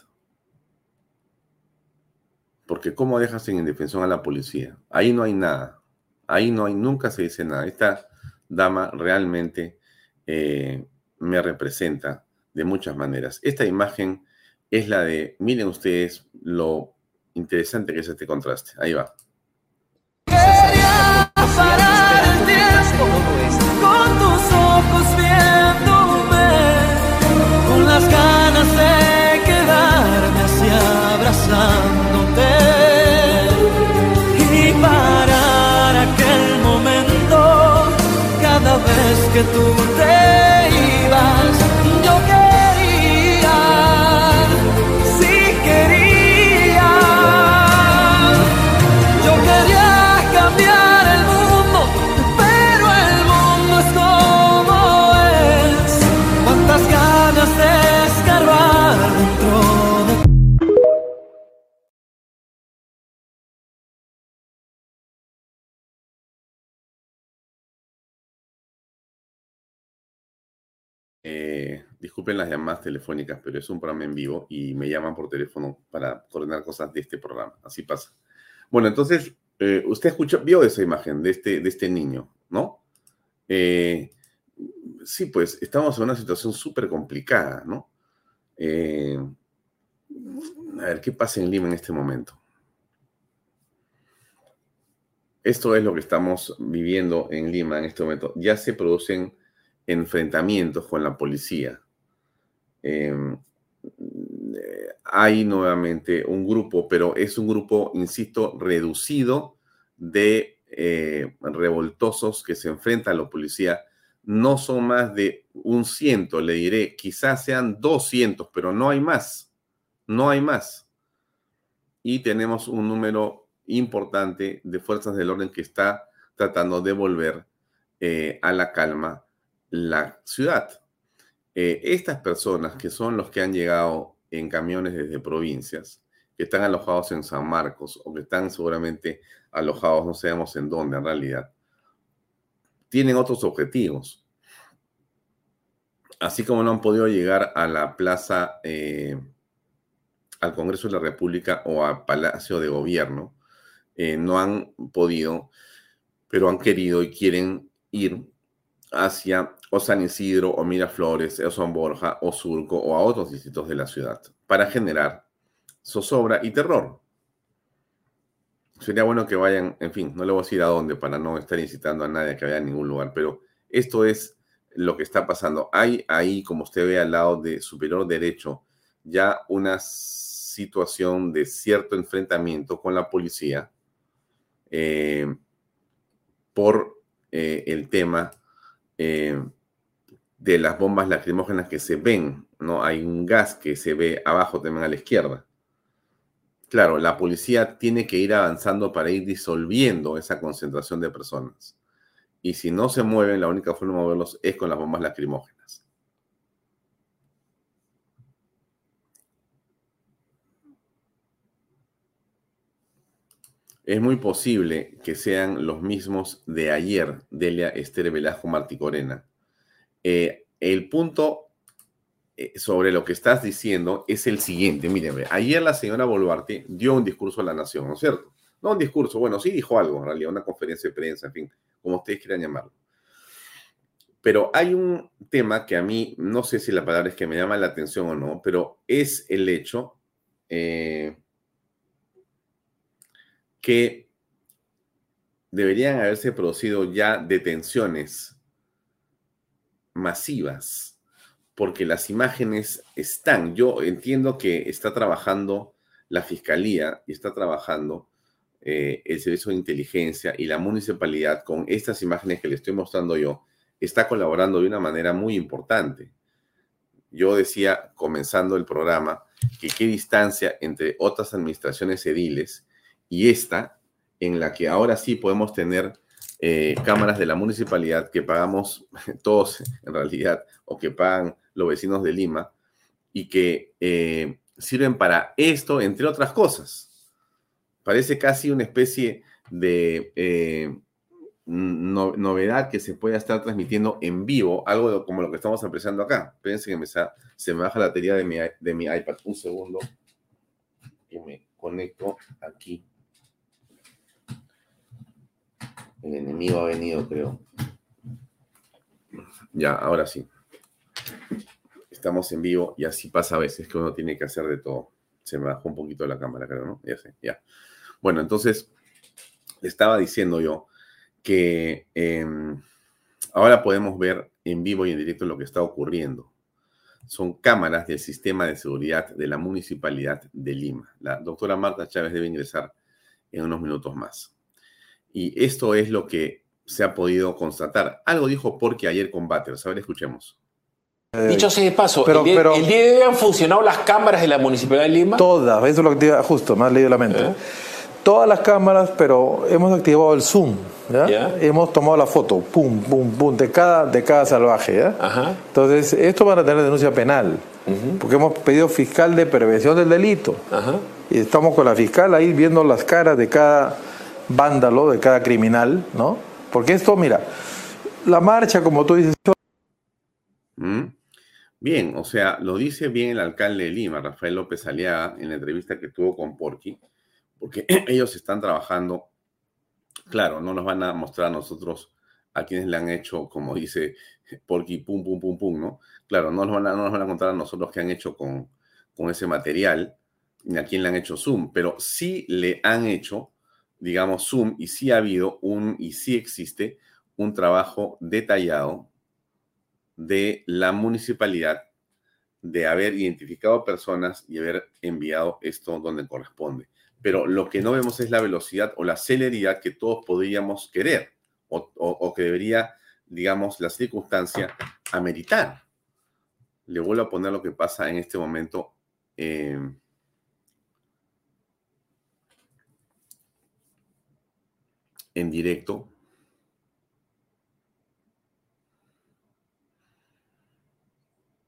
S2: Porque ¿cómo dejas en indefensión a la policía? Ahí no hay nada. Ahí no hay, nunca se dice nada. Esta dama realmente eh, me representa de muchas maneras. Esta imagen es la de, miren ustedes lo interesante que es este contraste. Ahí va.
S9: Con tus ojos viéndome, con las ganas de quedarme así abrazándote. Y parar aquel momento cada vez que tú te
S2: disculpen las llamadas telefónicas, pero es un programa en vivo y me llaman por teléfono para coordinar cosas de este programa. Así pasa. Bueno, entonces, eh, usted escuchó, vio esa imagen de este, de este niño, ¿no? Eh, sí, pues estamos en una situación súper complicada, ¿no? Eh, a ver, ¿qué pasa en Lima en este momento? Esto es lo que estamos viviendo en Lima en este momento. Ya se producen enfrentamientos con la policía. Em, hay nuevamente un grupo, pero es un grupo, insisto, reducido de eh, revoltosos que se enfrentan a la policía. No son más de un ciento, le diré, quizás sean doscientos, pero no hay más. No hay más. Y tenemos un número importante de fuerzas del orden que está tratando de volver eh, a la calma la ciudad. Eh, estas personas que son los que han llegado en camiones desde provincias, que están alojados en San Marcos o que están seguramente alojados no sabemos en dónde en realidad, tienen otros objetivos. Así como no han podido llegar a la plaza, eh, al Congreso de la República o al Palacio de Gobierno, eh, no han podido, pero han querido y quieren ir hacia o San Isidro, o Miraflores, o San Borja, o Surco, o a otros distritos de la ciudad, para generar zozobra y terror. Sería bueno que vayan, en fin, no le voy a decir a dónde para no estar incitando a nadie a que vaya a ningún lugar, pero esto es lo que está pasando. Hay ahí, como usted ve al lado de superior derecho, ya una situación de cierto enfrentamiento con la policía eh, por eh, el tema eh, de las bombas lacrimógenas que se ven, ¿no? Hay un gas que se ve abajo también a la izquierda. Claro, la policía tiene que ir avanzando para ir disolviendo esa concentración de personas. Y si no se mueven, la única forma de moverlos es con las bombas lacrimógenas. Es muy posible que sean los mismos de ayer, Delia Esther Velasco Marticorena. Eh, el punto eh, sobre lo que estás diciendo es el siguiente. Miren, ayer la señora Boluarte dio un discurso a la nación, ¿no es cierto? No un discurso, bueno, sí dijo algo, en realidad, una conferencia de prensa, en fin, como ustedes quieran llamarlo. Pero hay un tema que a mí, no sé si la palabra es que me llama la atención o no, pero es el hecho eh, que deberían haberse producido ya detenciones masivas, porque las imágenes están. Yo entiendo que está trabajando la fiscalía y está trabajando eh, el servicio de inteligencia y la municipalidad con estas imágenes que le estoy mostrando yo, está colaborando de una manera muy importante. Yo decía, comenzando el programa, que qué distancia entre otras administraciones ediles y esta, en la que ahora sí podemos tener eh, cámaras de la municipalidad que pagamos todos en realidad o que pagan los vecinos de Lima y que eh, sirven para esto, entre otras cosas, Parece casi una especie de eh, novedad que se pueda estar transmitiendo en vivo, algo como lo que estamos apreciando acá. Espérense que se me baja la batería de mi, de mi iPad. Un segundo. Y me conecto aquí. El enemigo ha venido, creo. Ya, ahora sí. Estamos en vivo y así pasa a veces que uno tiene que hacer de todo. Se me bajó un poquito la cámara, creo, ¿no? Ya sé, ya. Bueno, entonces, estaba diciendo yo que em, ahora podemos ver en vivo y en directo lo que está ocurriendo. Son cámaras del sistema de seguridad de la Municipalidad de Lima. La doctora Marta Chávez debe ingresar en unos minutos más. Y esto es lo que se ha podido constatar. Algo dijo Porque ayer con Batters. A ver, escuchemos.
S10: Dicho sea de paso, pero, el, día, de hoy han funcionado las cámaras de la Municipalidad de Lima.
S11: Todas, eso es lo que justo, me has leído la mente. ¿Eh? Todas las cámaras, pero hemos activado el zoom. ¿ya? Hemos tomado la foto, pum, pum, pum, de cada, de cada salvaje. ¿ya? Entonces, esto van a tener denuncia penal, porque hemos pedido fiscal de prevención del delito. Y estamos con la fiscal ahí viendo las caras de cada vándalo, de cada criminal, ¿no? Porque esto, mira, la marcha, como tú dices...
S2: Mm. Bien, o sea, lo dice bien el alcalde de Lima, Rafael López Aliaga, en la entrevista que tuvo con Porqui, porque ellos están trabajando Claro, no nos van a mostrar a nosotros a quienes le han hecho, como dice Porky, pum, pum, pum, pum, ¿no? Claro, no nos van a, no nos van a contar a nosotros qué han hecho con, con ese material, ni a quién le han hecho Zoom, pero sí le han hecho, digamos, Zoom, y sí ha habido un, y sí existe un trabajo detallado de la municipalidad de haber identificado personas y haber enviado esto donde corresponde pero lo que no vemos es la velocidad o la celeridad que todos podríamos querer o, que debería, digamos, la circunstancia ameritar. Le vuelvo a poner lo que pasa en este momento. Eh, en directo.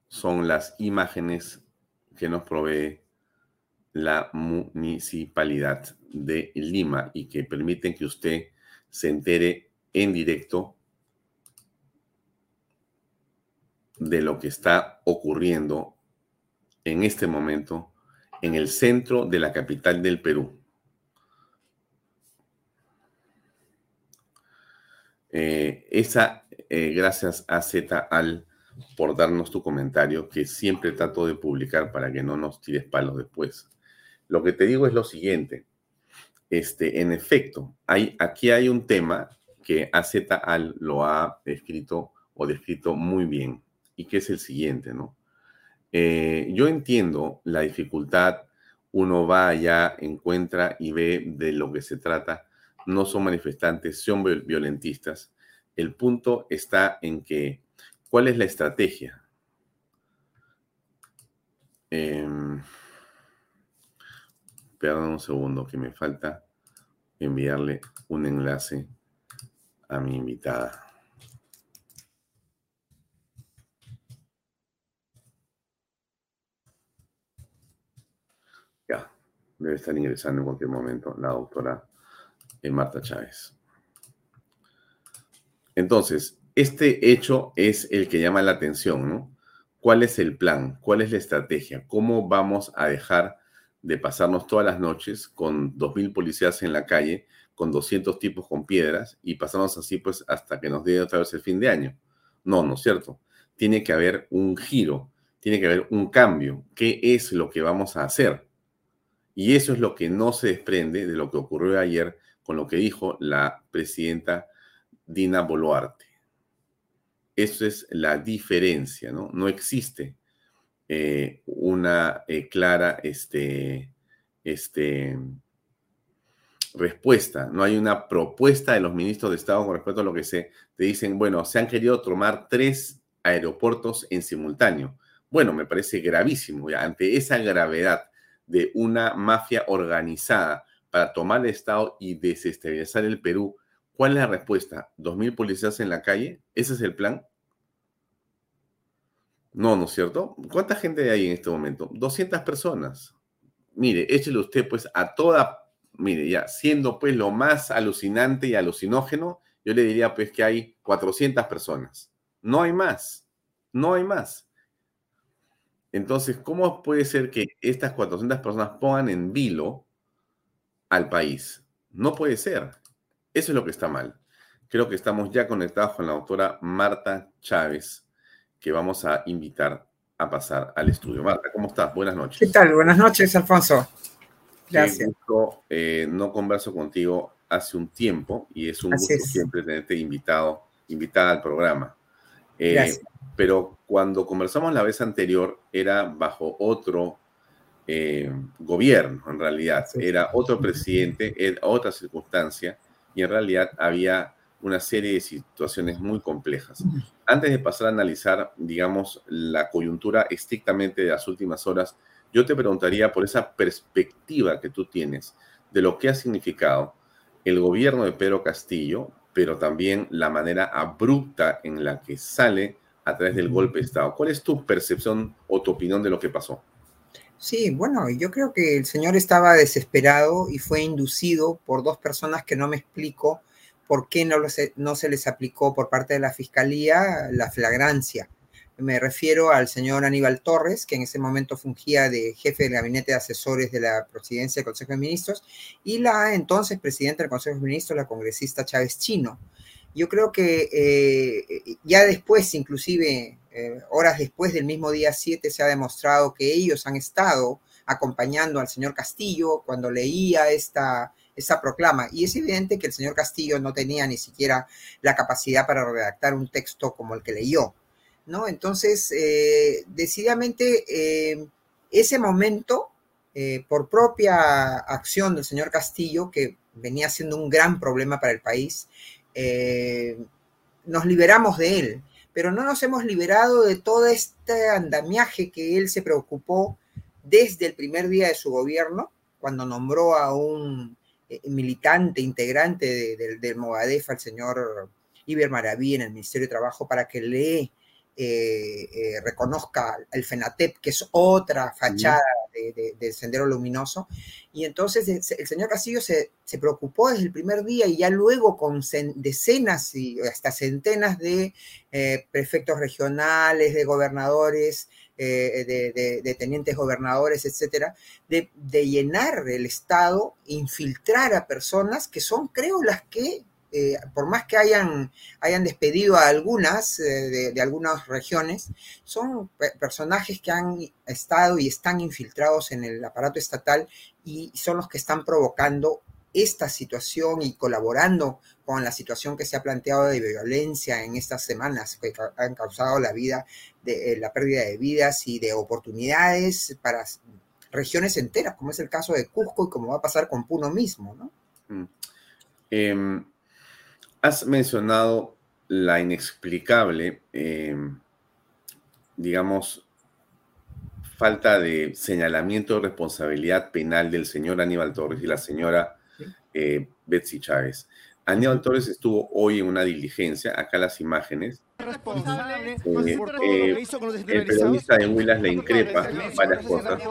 S2: Son las imágenes que nos provee la municipalidad de Lima y que permiten que usted se entere en directo de lo que está ocurriendo en este momento en el centro de la capital del Perú. Eh, esa, eh, gracias a Z al por darnos tu comentario, que siempre trato de publicar para que no nos tires palos después. Lo que te digo es lo siguiente. Este, en efecto, hay, aquí hay un tema que AZ Al lo ha escrito o descrito muy bien y que es el siguiente, ¿no? Eh, yo entiendo la dificultad, uno va allá, encuentra y ve de lo que se trata, no son manifestantes, son violentistas. El punto está en que, ¿cuál es la estrategia? Eh, Perdón un segundo que me falta enviarle un enlace a mi invitada. Ya, debe estar ingresando en cualquier momento la doctora Marta Chávez. Entonces, este hecho es el que llama la atención, ¿no? ¿Cuál es el plan? ¿Cuál es la estrategia? ¿Cómo vamos a dejar de pasarnos todas las noches con 2.000 policías en la calle, con 200 tipos con piedras y pasarnos así pues hasta que nos dé otra vez el fin de año. No, no es cierto. Tiene que haber un giro, tiene que haber un cambio. ¿Qué es lo que vamos a hacer? Y eso es lo que no se desprende de lo que ocurrió ayer con lo que dijo la presidenta Dina Boluarte. Eso es la diferencia, ¿no? No existe eh, una eh, clara este, este, respuesta, no hay una propuesta de los ministros de Estado con respecto a lo que se te dicen, bueno, se han querido tomar tres aeropuertos en simultáneo. Bueno, me parece gravísimo, ante esa gravedad de una mafia organizada para tomar el Estado y desestabilizar el Perú, ¿cuál es la respuesta? ¿Dos mil policías en la calle? ¿Ese es el plan? No, ¿no es cierto? ¿Cuánta gente hay en este momento? 200 personas. Mire, échele usted pues a toda mire, ya, siendo pues lo más alucinante y alucinógeno, yo le diría pues que hay 400 personas. No hay más, no hay más. Entonces, ¿cómo puede ser que estas 400 personas pongan en vilo al país? No puede ser. Eso es lo que está mal. Creo que estamos ya conectados con la doctora Marta Chávez, que vamos a invitar a pasar al estudio. Marta, ¿cómo estás? Buenas noches.
S12: ¿Qué tal? Buenas noches, Alfonso.
S2: Gracias. Eh, no converso contigo hace un tiempo y es un gusto siempre tenerte invitado, invitada al programa. Eh, pero cuando conversamos la vez anterior era bajo otro eh, gobierno, en realidad. Era otro presidente, era otra circunstancia y en realidad había una serie de situaciones muy complejas. Antes de pasar a analizar, digamos, la coyuntura estrictamente de las últimas horas, yo te preguntaría por esa perspectiva que tú tienes de lo que ha significado el gobierno de Pedro Castillo, pero también la manera abrupta en la que sale a través del golpe de Estado. ¿Cuál es tu percepción o tu opinión de lo que pasó?
S12: Sí, bueno, yo creo que el señor estaba desesperado y fue inducido por dos personas que no me explico por qué no, no se les aplicó por parte de la Fiscalía la flagrancia. Me refiero al señor Aníbal Torres, que en ese momento fungía de jefe del gabinete de asesores de la presidencia del Consejo de Ministros, y la entonces presidenta del Consejo de Ministros, la congresista Chávez Chino. Yo creo que eh, ya después, inclusive eh, horas después del mismo día 7, se ha demostrado que ellos han estado acompañando al señor Castillo cuando leía esta, esta proclama. Y es evidente que el señor Castillo no tenía ni siquiera la capacidad para redactar un texto como el que leyó. ¿no? Entonces, eh, decididamente, eh, ese momento, por propia acción del señor Castillo, que venía siendo un gran problema para el país, nos liberamos de él, pero no nos hemos liberado de todo este andamiaje que él se preocupó desde el primer día de su gobierno, cuando nombró a un militante integrante del de, Mogadef, al señor Iber Maraví, en el Ministerio de Trabajo, para que lee eh, eh, reconozca el FENATEP, que es otra fachada del Sendero Luminoso. Y entonces el, señor Castillo se, preocupó desde el primer día y ya luego con decenas y hasta centenas de eh, prefectos regionales, de gobernadores, de, tenientes gobernadores, etcétera, de, llenar el Estado, infiltrar a personas que son, creo, las que eh, por más que hayan, hayan despedido a algunas eh, de, algunas regiones, son personajes que han estado y están infiltrados en el aparato estatal y son los que están provocando esta situación y colaborando con la situación que se ha planteado de violencia en estas semanas, que han causado la vida, de, eh, la pérdida de vidas y de oportunidades para regiones enteras, como es el caso de Cusco y como va a pasar con Puno mismo, ¿no?
S2: Mm. Has mencionado la inexplicable, eh, digamos, falta de señalamiento de responsabilidad penal del señor Aníbal Torres y la señora eh, Betsy Chávez. Aníbal Torres estuvo hoy en una diligencia, acá las imágenes. Eh, eh, el periodista de Huilas le increpa varias cosas.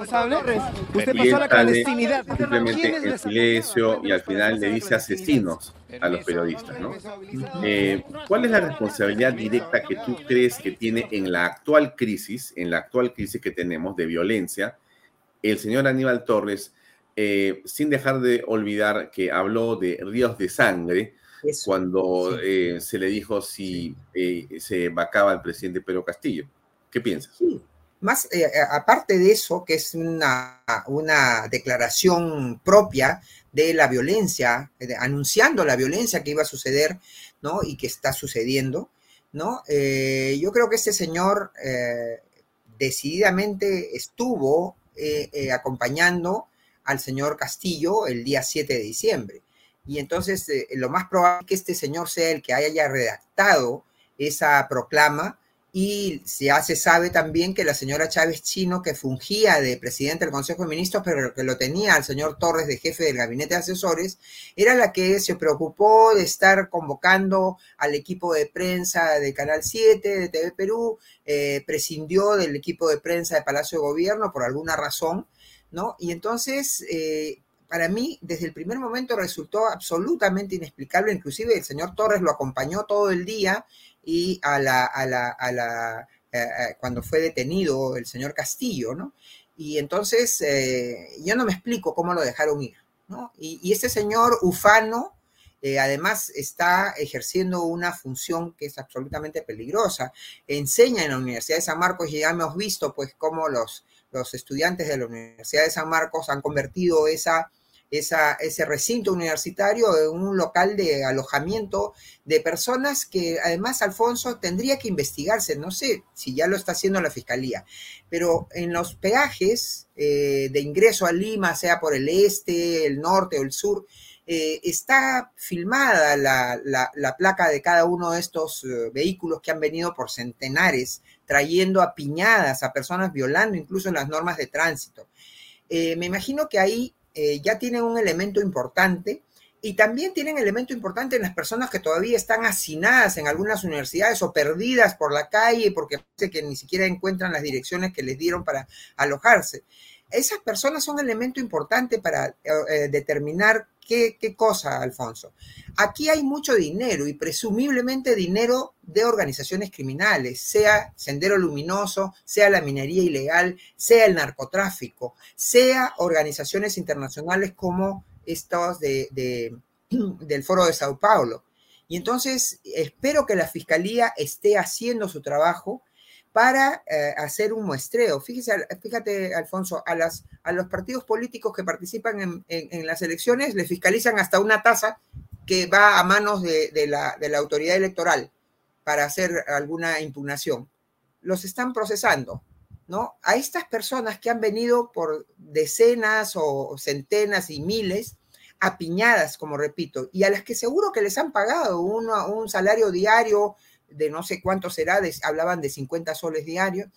S2: Y él sale simplemente en silencio y al final le dice asesinos a los periodistas. ¿no? Eh, ¿Cuál es la responsabilidad directa que tú crees que tiene en la actual crisis, en la actual crisis que tenemos de violencia, el señor Aníbal Torres? Eh, sin dejar de olvidar que habló de ríos de sangre cuando eh, se le dijo si eh, se vacaba el presidente Pedro Castillo. ¿Qué piensas?
S12: Más, aparte de eso, que es una, una declaración propia de la violencia, anunciando la violencia que iba a suceder, ¿no? Y que está sucediendo, ¿no? yo creo que este señor decididamente estuvo acompañando al señor Castillo el día 7 de diciembre. Y entonces eh, lo más probable es que este señor sea el que haya redactado esa proclama y ya se sabe también que la señora Chávez Chino, que fungía de presidente del Consejo de Ministros, pero que lo tenía al señor Torres de jefe del gabinete de asesores, era la que se preocupó de estar convocando al equipo de prensa de Canal 7, de TV Perú, eh, prescindió del equipo de prensa de Palacio de Gobierno por alguna razón, ¿no? Y entonces, eh, para mí desde el primer momento resultó absolutamente inexplicable, inclusive el señor Torres lo acompañó todo el día y a la, a la, a la eh, eh, cuando fue detenido el señor Castillo, ¿no? Y entonces eh, yo no me explico cómo lo dejaron ir, ¿no? Y, este señor Ufano, además está ejerciendo una función que es absolutamente peligrosa. Enseña en la Universidad de San Marcos y ya hemos visto pues cómo los, los estudiantes de la Universidad de San Marcos han convertido esa ese recinto universitario en un local de alojamiento de personas que además, Alfonso, tendría que investigarse, no sé si ya lo está haciendo la Fiscalía, pero en los peajes eh, de ingreso a Lima, sea por el este, el norte o el sur, eh, está filmada la, la, placa de cada uno de estos eh, vehículos que han venido por centenares, trayendo a piñadas a personas violando incluso las normas de tránsito. me imagino que ahí eh, ya tienen un elemento importante y también tienen elemento importante en las personas que todavía están hacinadas en algunas universidades o perdidas por la calle porque que ni siquiera encuentran las direcciones que les dieron para alojarse. Esas personas son elemento importante para eh, eh, determinar ¿Qué, cosa, Alfonso? Aquí hay mucho dinero y presumiblemente dinero de organizaciones criminales, sea Sendero Luminoso, sea la minería ilegal, sea el narcotráfico, sea organizaciones internacionales como estos de, del Foro de Sao Paulo. Y entonces espero que la Fiscalía esté haciendo su trabajo para eh, hacer un muestreo. Fíjese, fíjate, Alfonso, a, las, a los partidos políticos que participan en, las elecciones les fiscalizan hasta una tasa que va a manos de, la, de la autoridad electoral para hacer alguna impugnación. Los están procesando, ¿no? A estas personas que han venido por decenas o centenas y miles, apiñadas, como repito, y a las que seguro que les han pagado un salario diario de no sé cuánto será, hablaban de 50 soles diarios,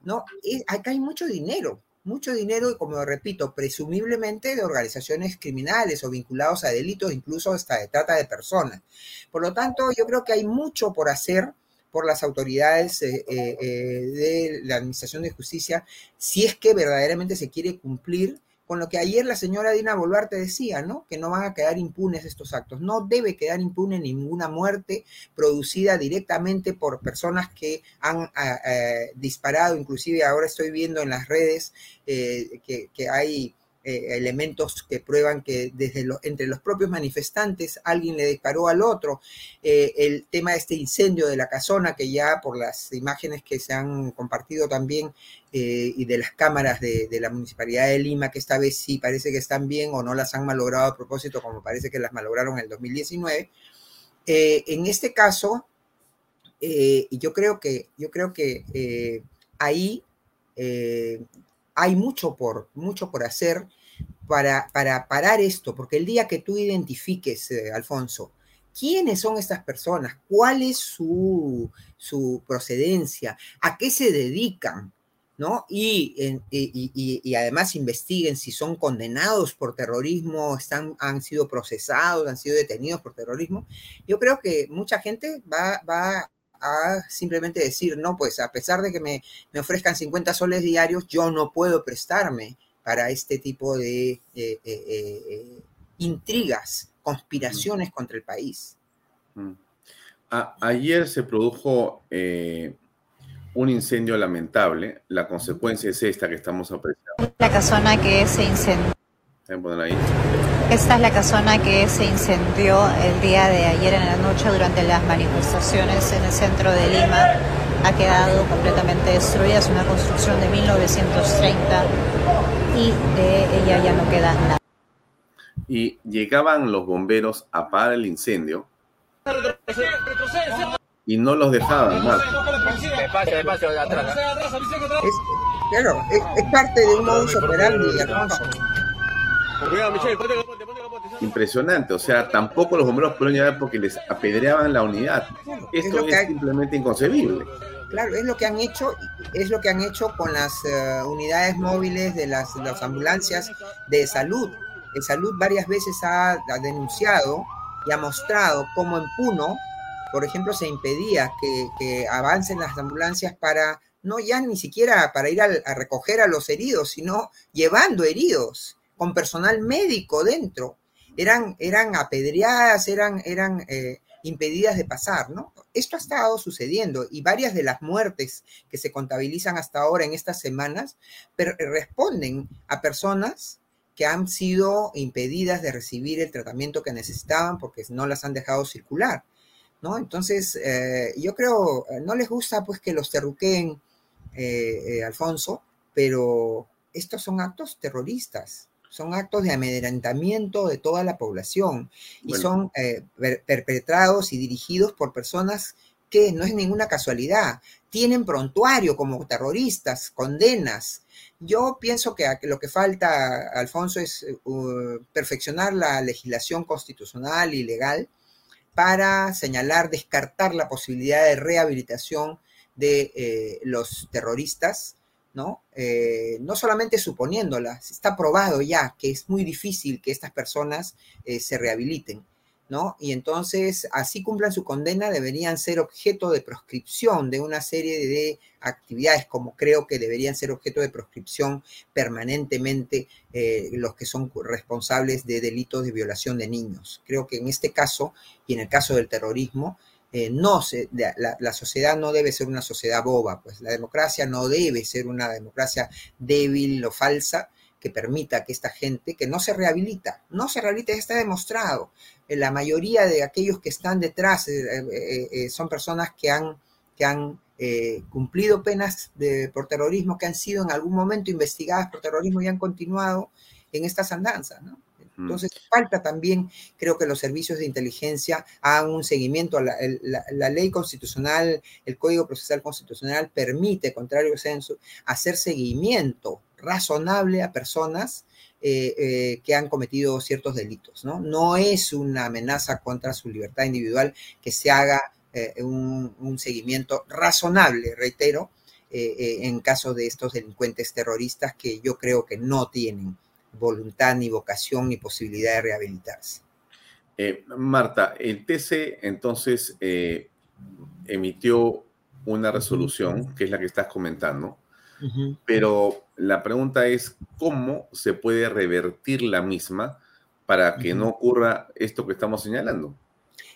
S12: ¿no? Acá hay mucho dinero, mucho dinero, y como repito, presumiblemente de organizaciones criminales o vinculados a delitos, incluso hasta de trata de personas. Por lo tanto, yo creo que hay mucho por hacer por las autoridades eh, eh, eh, de la Administración de Justicia si es que verdaderamente se quiere cumplir con lo que ayer la señora Dina Boluarte decía, ¿no? Que no van a quedar impunes estos actos. No debe quedar impune ninguna muerte producida directamente por personas que han ah, eh, disparado. Inclusive ahora estoy viendo en las redes eh, que hay eh, elementos que prueban que desde entre los propios manifestantes alguien le disparó al otro. Eh, el tema de este incendio de la casona, que ya por las imágenes que se han compartido también eh, y de las cámaras de, la Municipalidad de Lima, que esta vez sí parece que están bien o no las han malogrado a propósito, como parece que las malograron en el 2019. en este caso, yo creo que, yo creo que ahí hay mucho por, mucho por hacer para, para parar esto, porque el día que tú identifiques, eh, Alfonso, quiénes son estas personas, cuál es su, su procedencia, a qué se dedican, ¿no? Y, y, y, además investiguen si son condenados por terrorismo, están, han sido procesados, han sido detenidos por terrorismo. Yo creo que mucha gente va, va a simplemente decir, no, pues a pesar de que me, me ofrezcan 50 soles diarios, yo no puedo prestarme para este tipo de eh, eh, eh, intrigas, conspiraciones contra el país.
S2: Mm. ayer se produjo un incendio lamentable. La consecuencia es esta que estamos apreciando.
S13: La casona que se incendió.
S2: Ahí?
S13: Esta es la casona que se incendió el día de ayer en la noche durante las manifestaciones en el centro de Lima. Ha quedado completamente destruida. Es una construcción de 1930 y de ella ya no queda nada.
S2: Y llegaban los bomberos a apagar el incendio y no los dejaban más.
S12: Es, claro, es, parte de un modus operandi,
S2: Impresionante, o sea, tampoco los bomberos pudieron llegar porque les apedreaban la unidad. Esto es, simplemente inconcebible.
S12: Claro, es lo que han hecho, es lo que han hecho con las eh, unidades móviles de las, ambulancias de salud. El salud varias veces ha, denunciado y ha mostrado cómo en Puno, por ejemplo, se impedía que, avancen las ambulancias para, no ya ni siquiera para ir a recoger a los heridos, sino llevando heridos con personal médico dentro. Eran, eran apedreadas, eran, eran eh, impedidas de pasar, ¿no? Esto ha estado sucediendo y varias de las muertes que se contabilizan hasta ahora en estas semanas responden a personas que han sido impedidas de recibir el tratamiento que necesitaban porque no las han dejado circular, ¿no? Entonces, eh, yo creo, eh, no les gusta pues que los terruqueen, eh, Alfonso, pero estos son actos terroristas, son actos de amedrentamiento de toda la población y son perpetrados y dirigidos por personas que no es ninguna casualidad, tienen prontuario como terroristas, condenas, yo pienso que lo que falta, Alfonso, es uh, perfeccionar la legislación constitucional y legal para señalar, descartar la posibilidad de rehabilitación de eh, los terroristas, ¿no? Eh, no solamente suponiéndola, está probado ya que es muy difícil que estas personas eh, se rehabiliten. ¿no? Y entonces, así cumplan su condena, deberían ser objeto de proscripción de una serie de actividades, como creo que deberían ser objeto de proscripción permanentemente eh, los que son responsables de delitos de violación de niños. Creo que en este caso y en el caso del terrorismo, eh, no se, la, la, sociedad no debe ser una sociedad boba, pues la democracia no debe ser una democracia débil o falsa que permita que esta gente, que no se rehabilita, no se rehabilita, está demostrado, la mayoría de aquellos que están detrás eh, eh, eh, son personas que han, que han cumplido penas de, por terrorismo, que han sido en algún momento investigadas por terrorismo y han continuado en estas andanzas. Entonces, falta también, creo que los servicios de inteligencia hagan un seguimiento. La, la, ley constitucional, el Código Procesal Constitucional permite, contrario al censo, hacer seguimiento razonable a personas eh, eh, que han cometido ciertos delitos. ¿no? no es una amenaza contra su libertad individual que se haga eh, un, seguimiento razonable, reitero, en caso de estos delincuentes terroristas que yo creo que no tienen voluntad, ni vocación, ni posibilidad de rehabilitarse.
S2: Marta, el TC entonces emitió una resolución, que es la que estás comentando, pero la pregunta es cómo se puede revertir la misma para que no ocurra esto que estamos señalando.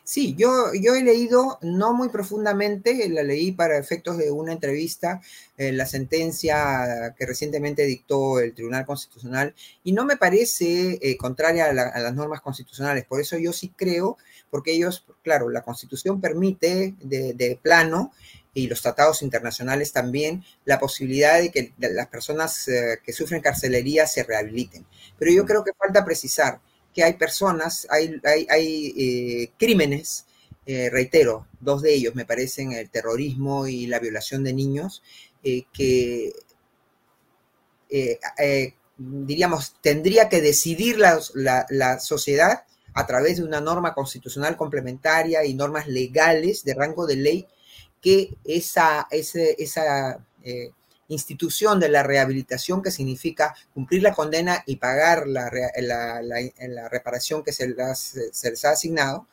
S12: Sí, yo, yo he leído, no muy profundamente, la leí para efectos de una entrevista, eh, la sentencia que recientemente dictó el Tribunal Constitucional, y no me parece eh, contraria a, las normas constitucionales. Por eso yo sí creo, porque ellos, claro, la Constitución permite de, de plano y los tratados internacionales también la posibilidad de que las personas eh, que sufren carcelería se rehabiliten. Pero yo creo que falta precisar que hay personas, hay, hay, eh, crímenes, eh, reitero, dos de ellos me parecen el terrorismo y la violación de niños, que diríamos, tendría que decidir la, la sociedad a través de una norma constitucional complementaria y normas legales de rango de ley que esa, esa eh, institución de la rehabilitación, que significa cumplir la condena y pagar la, la, reparación que se les, ha asignado,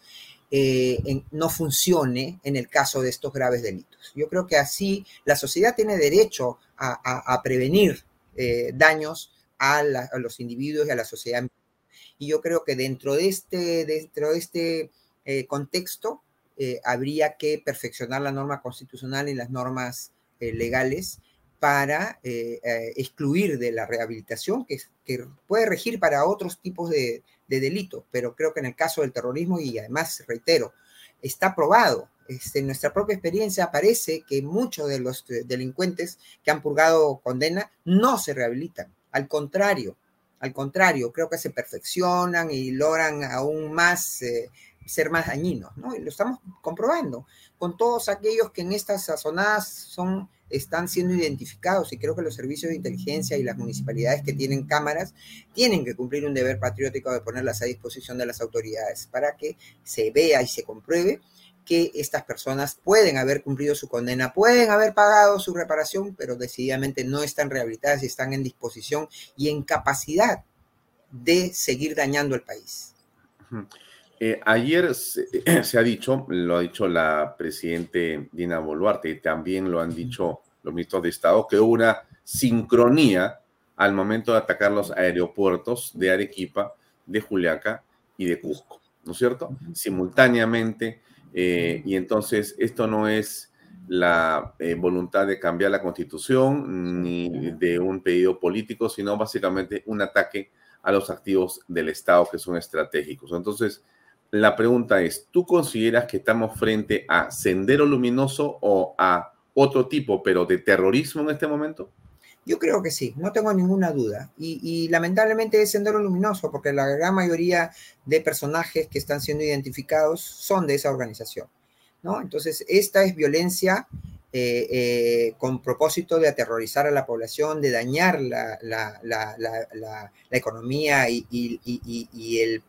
S12: eh, no funcione en el caso de estos graves delitos. Yo creo que así la sociedad tiene derecho a, prevenir eh, daños a, los individuos y a la sociedad. Y yo creo que dentro de este, dentro de este contexto, eh, habría que perfeccionar la norma constitucional y las normas legales para eh, excluir de la rehabilitación, que, puede regir para otros tipos de, delitos, pero creo que en el caso del terrorismo, y además, reitero, está probado. Este, en nuestra propia experiencia parece que muchos de los delincuentes que han purgado condena no se rehabilitan. Al contrario, al contrario, creo que se perfeccionan y logran aún más ser más dañinos, ¿no? Y lo estamos comprobando con todos aquellos que en estas sazonadas son, están siendo identificados y creo que los servicios de inteligencia y las municipalidades que tienen cámaras tienen que cumplir un deber patriótico de ponerlas a disposición de las autoridades para que se vea y se compruebe que estas personas pueden haber cumplido su condena, pueden haber pagado su reparación, pero decididamente no están rehabilitadas y están en disposición y en capacidad de seguir dañando el país.
S2: Eh, ayer se, ha dicho, lo ha dicho la presidente Dina Boluarte y también lo han dicho los ministros de Estado, que hubo una sincronía al momento de atacar los aeropuertos de Arequipa, de Juliaca y de Cusco, ¿no es cierto? Simultáneamente, eh, y entonces esto no es la eh, voluntad de cambiar la constitución ni de un pedido político, sino básicamente un ataque a los activos del Estado que son estratégicos. Entonces, la pregunta es, ¿tú consideras que estamos frente a sendero luminoso o a otro tipo, pero de terrorismo en este momento?
S12: Yo creo que sí, no tengo ninguna duda. Y, lamentablemente es Sendero Luminoso, porque la gran mayoría de personajes que están siendo identificados son de esa organización. ¿no? Entonces, esta es violencia eh, eh, con propósito de aterrorizar a la población, de dañar la, economía y, el,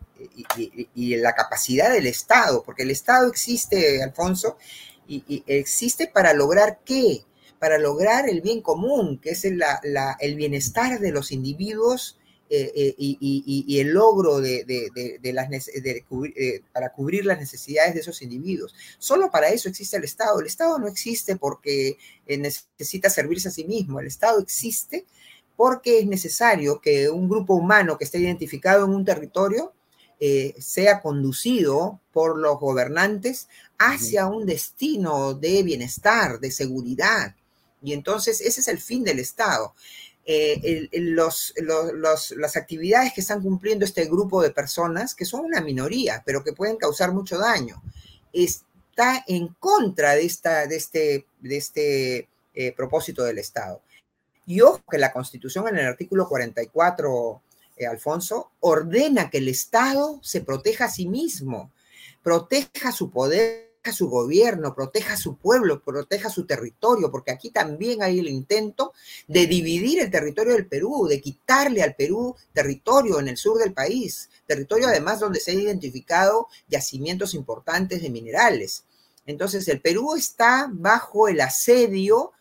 S12: y, la capacidad del Estado, porque el Estado existe, Alfonso, y, existe para lograr qué? para lograr el bien común, que es el, bienestar de los individuos eh, eh, y, el logro de, las, eh, para cubrir las necesidades de esos individuos. Solo para eso existe el Estado. El Estado no existe porque necesita servirse a sí mismo. El Estado existe porque es necesario que un grupo humano que esté identificado en un territorio sea conducido por los gobernantes hacia un destino de bienestar, de seguridad, y entonces ese es el fin del Estado. Eh, los, las actividades que están cumpliendo este grupo de personas, que son una minoría, pero que pueden causar mucho daño, está en contra de, esta, de este, de este eh, propósito del Estado. Y ojo que la Constitución en el artículo 44, eh, Alfonso, ordena que el Estado se proteja a sí mismo, proteja su poder su gobierno, proteja su pueblo, proteja su territorio, porque aquí también hay el intento de dividir el territorio del Perú, de quitarle al Perú territorio en el sur del país, territorio además donde se han identificado yacimientos importantes de minerales. Entonces el Perú está bajo el asedio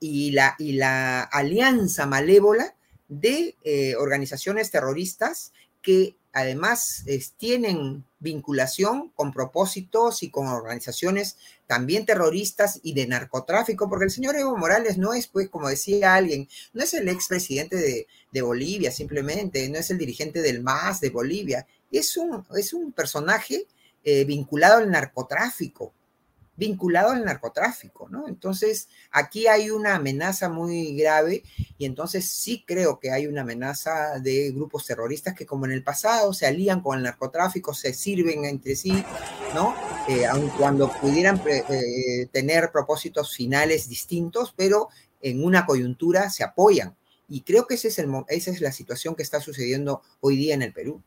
S12: y la, y la alianza malévola de eh, organizaciones terroristas que además tienen vinculación con propósitos y con organizaciones también terroristas y de narcotráfico, porque el señor Evo Morales no es, pues, como decía alguien, no es el expresidente de, de Bolivia simplemente, no es el dirigente del MAS de Bolivia, es un, es un personaje eh, vinculado al narcotráfico, vinculado al narcotráfico, ¿no? Entonces, aquí hay una amenaza muy grave y entonces sí creo que hay una amenaza de grupos terroristas que como en el pasado se alían con el narcotráfico, se sirven entre sí, ¿no? Eh, aun cuando pudieran eh, tener propósitos finales distintos, pero en una coyuntura se apoyan. Y creo que ese es el, esa es la situación que está sucediendo hoy día en el Perú.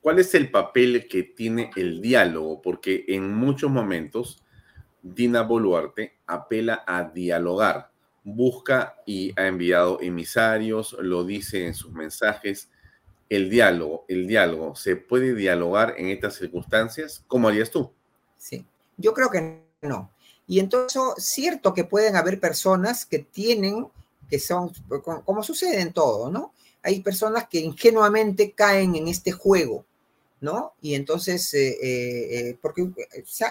S2: ¿Cuál es el papel que tiene el diálogo? Porque en muchos momentos Dina Boluarte apela a dialogar, busca y ha enviado emisarios, lo dice en sus mensajes. El diálogo, el diálogo, ¿se puede dialogar en estas circunstancias? ¿Cómo harías tú?
S12: Sí, yo creo que no. Y entonces, cierto que pueden haber personas que tienen, que son, como sucede en todo, ¿no? Hay personas que ingenuamente caen en este juego ¿no? Y entonces, eh, eh, eh, porque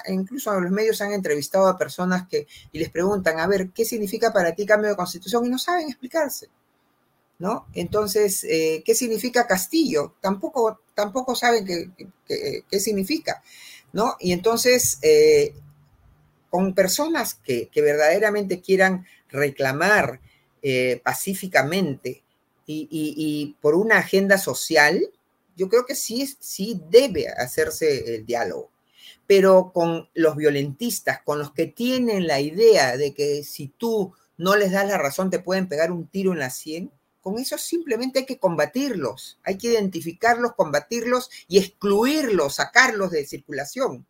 S12: incluso los medios han entrevistado a personas que y les preguntan, a ver, ¿qué significa para ti cambio de constitución? Y no saben explicarse, ¿no? Entonces, ¿qué significa Castillo? Tampoco, tampoco saben qué, significa, ¿no? Y entonces, con personas que, verdaderamente quieran reclamar pacíficamente y por una agenda social, yo creo que sí, sí debe hacerse el diálogo, pero con los violentistas, con los que tienen la idea de que si tú no les das la razón te pueden pegar un tiro en la sien, con eso simplemente hay que combatirlos, hay que identificarlos, combatirlos y excluirlos, sacarlos de circulación.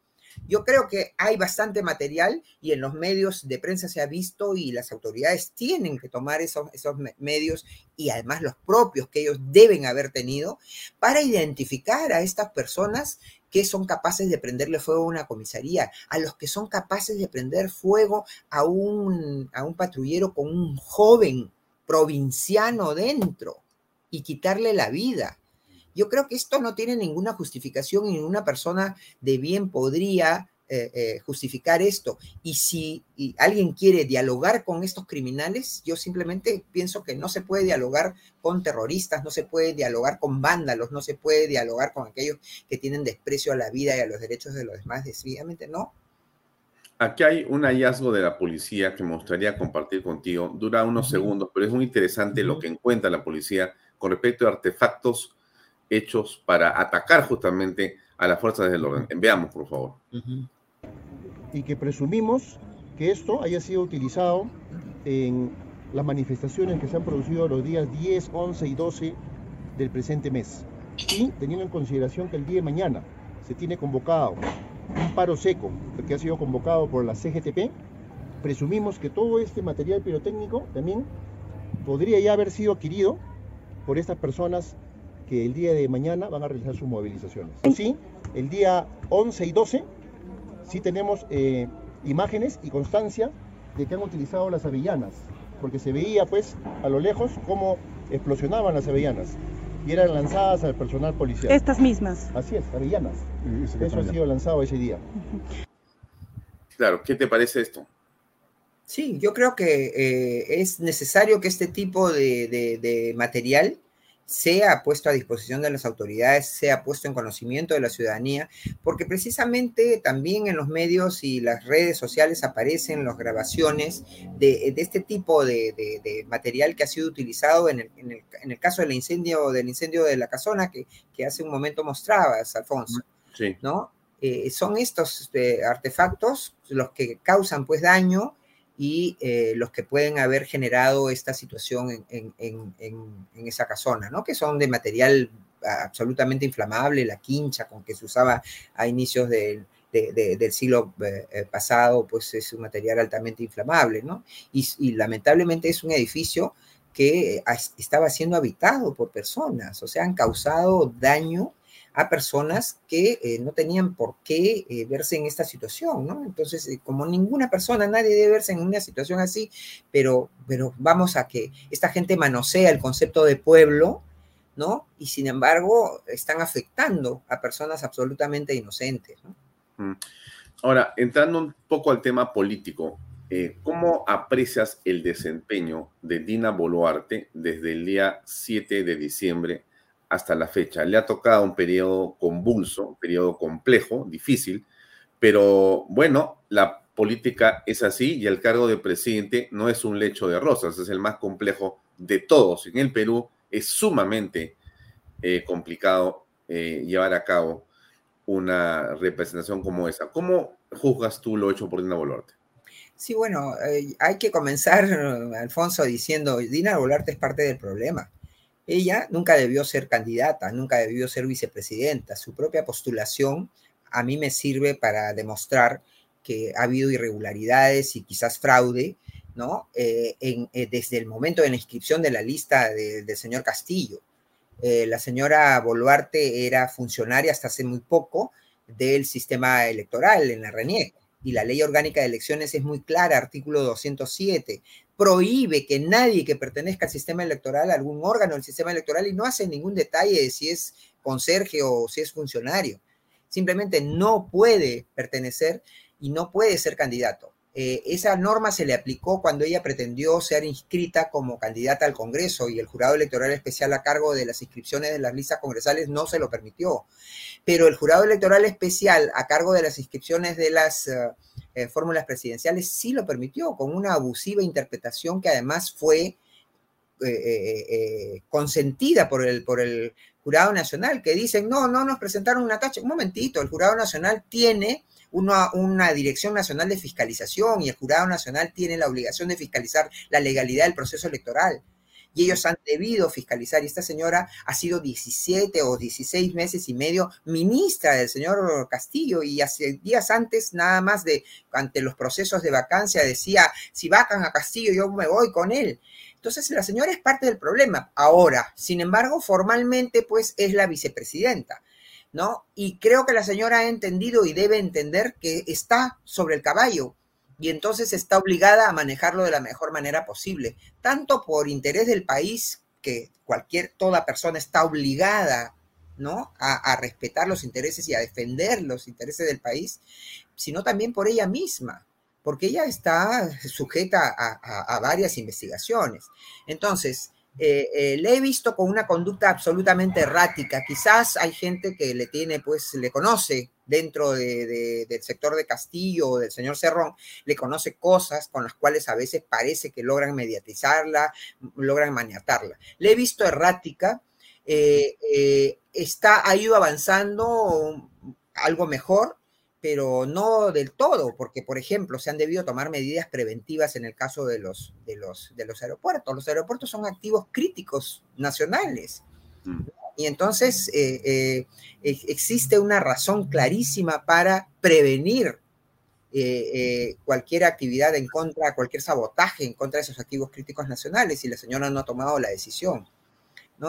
S12: Yo creo que hay bastante material y en los medios de prensa se ha visto y las autoridades tienen que tomar esos, esos medios y además los propios que ellos deben haber tenido para identificar a estas personas que son capaces de prenderle fuego a una comisaría, a los que son capaces de prender fuego a un, a un patrullero con un joven provinciano dentro y quitarle la vida. Yo creo que esto no tiene ninguna justificación y ninguna persona de bien podría eh, eh, justificar esto. Y si alguien quiere dialogar con estos criminales, yo simplemente pienso que no se puede dialogar con terroristas, no se puede dialogar con vándalos, no se puede dialogar con aquellos que tienen desprecio a la vida y a los derechos de los demás, decididamente no.
S2: Aquí hay un hallazgo de la policía que me gustaría compartir contigo. Dura unos segundos, pero es muy interesante lo que encuentra la policía con respecto a artefactos hechos para atacar justamente a las fuerzas del orden. Veamos, por favor
S14: y que presumimos que esto haya sido utilizado en las manifestaciones que se han producido los días 10, 11 y 12 del presente mes. Y teniendo en consideración que el día de mañana se tiene convocado un paro seco que ha sido convocado por la CGTP, presumimos que todo este material pirotécnico también podría ya haber sido adquirido por estas personas que el día de mañana van a realizar sus movilizaciones. Sí, el día 11 y 12 sí tenemos eh, imágenes y constancia de que han utilizado las avellanas, porque se veía pues a lo lejos cómo explosionaban las avellanas y eran lanzadas al personal policial.
S15: Estas mismas.
S14: Así es, avellanas. Eso ha sido lanzado ese día.
S2: Claro, ¿qué te parece esto?
S12: Sí, yo creo que eh, es necesario que este tipo de material sea puesto a disposición de las autoridades, sea puesto en conocimiento de la ciudadanía, porque precisamente también en los medios y las redes sociales aparecen las grabaciones de, este tipo de, material que ha sido utilizado en el, caso del incendio, del incendio de la casona que, hace un momento mostrabas, Alfonso. ¿no? Eh, son estos eh, artefactos los que causan pues daño y eh, los que pueden haber generado esta situación en, esa casona, ¿no? Que son de material absolutamente inflamable, la quincha con que se usaba a inicios del siglo eh, eh, pasado, pues es un material altamente inflamable, ¿no? Y, y lamentablemente es un edificio que estaba siendo habitado por personas, o sea, han causado daño a personas que eh, no tenían por qué eh, verse en esta situación, ¿no? Entonces, eh, como ninguna persona, nadie debe verse en una situación así, pero, pero vamos a que esta gente manosea el concepto de pueblo, ¿no? Y sin embargo, están afectando a personas absolutamente inocentes, ¿no?
S2: Mm. Ahora, entrando un poco al tema político, ¿cómo aprecias el desempeño de Dina Boluarte desde el día 7 de diciembre hasta la fecha. Le ha tocado un periodo convulso, un periodo complejo, difícil, pero bueno, la política es así y el cargo de presidente no es un lecho de rosas, es el más complejo de todos. En el Perú es sumamente eh, complicado eh, llevar a cabo una representación como esa. ¿Cómo juzgas tú lo hecho por Dina Boluarte?
S12: Sí, bueno, eh, hay que comenzar, Alfonso, diciendo, Dina Boluarte es parte del problema ella nunca debió ser candidata, nunca debió ser vicepresidenta. Su propia postulación a mí me sirve para demostrar que ha habido irregularidades y quizás fraude, ¿no? Eh, eh, desde el momento de la inscripción de la lista del señor Castillo. Eh, la señora Boluarte era funcionaria hasta hace muy poco del sistema electoral en la RENIEC y la ley orgánica de elecciones es muy clara, artículo 207, prohíbe que nadie que pertenezca al sistema electoral, algún órgano del sistema electoral, y no hace ningún detalle de si es conserje o si es funcionario, simplemente no puede pertenecer y no puede ser candidato. Eh, esa norma se le aplicó cuando ella pretendió ser inscrita como candidata al Congreso y el jurado electoral especial a cargo de las inscripciones de las listas congresales no se lo permitió. Pero el jurado electoral especial a cargo de las inscripciones de las eh, eh, fórmulas presidenciales sí lo permitió, con una abusiva interpretación que además fue consentida por el, por el jurado nacional, que dicen, no, no nos presentaron una tacha. Un momentito, el jurado nacional tiene una, Dirección Nacional de Fiscalización y el Jurado Nacional tiene la obligación de fiscalizar la legalidad del proceso electoral. Y ellos han debido fiscalizar. Y esta señora ha sido 17 o 16 meses y medio ministra del señor Castillo. Y hace días antes, nada más de ante los procesos de vacancia, decía: si vacan a Castillo, yo me voy con él. Entonces, la señora es parte del problema. Ahora, sin embargo, formalmente, pues es la vicepresidenta. ¿no? Y creo que la señora ha entendido y debe entender que está sobre el caballo y entonces está obligada a manejarlo de la mejor manera posible, tanto por interés del país, que cualquier, toda persona está obligada, ¿no? A, a respetar los intereses y a defender los intereses del país, sino también por ella misma, porque ella está sujeta a, varias investigaciones. Entonces, eh, eh, le he visto con una conducta absolutamente errática. Quizás hay gente que le tiene, pues, le conoce dentro del sector de Castillo o del señor Cerrón, le conoce cosas con las cuales a veces parece que logran mediatizarla, logran maniatarla. Le he visto errática, eh, eh, está, ha ido avanzando algo mejor, pero no del todo, porque, por ejemplo, se han debido tomar medidas preventivas en el caso de los, de los, de los aeropuertos. Los aeropuertos son activos críticos nacionales. Mm. Y entonces eh, existe una razón clarísima para prevenir cualquier actividad en contra, cualquier sabotaje en contra de esos activos críticos nacionales y la señora no ha tomado la decisión.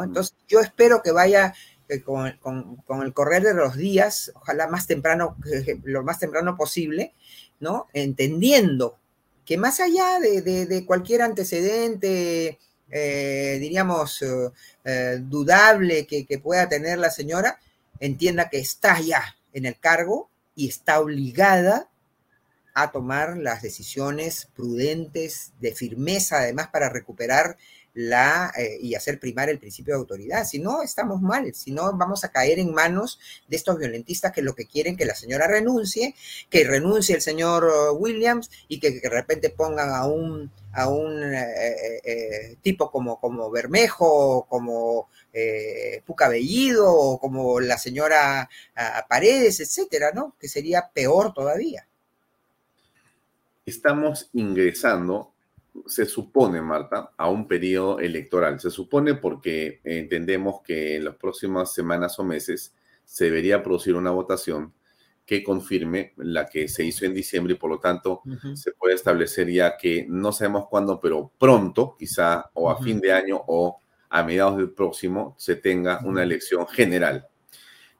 S12: Entonces, yo espero que vaya eh, con, el correr de los días, ojalá más temprano, lo más temprano posible, ¿no? Entendiendo que más allá de, cualquier antecedente, eh, diríamos, eh, dudable que, que pueda tener la señora, entienda que está ya en el cargo y está obligada a tomar las decisiones prudentes, de firmeza, además, para recuperar la, eh, y hacer primar el principio de autoridad. Si no, estamos mal, si no, vamos a caer en manos de estos violentistas que lo que quieren que la señora renuncie, que renuncie el señor uh, Williams y que, de repente pongan a un, a un eh, eh, tipo como, como Bermejo, como Puca Bellido, o como la señora Paredes, etcétera, ¿no? Que sería peor todavía.
S2: Estamos ingresando se supone, Marta, a un periodo electoral. Se supone porque entendemos que en las próximas semanas o meses se debería producir una votación que confirme la que se hizo en diciembre y por lo tanto se puede establecer ya que no sabemos cuándo, pero pronto, quizá o a fin de año o a mediados del próximo, se tenga una elección general.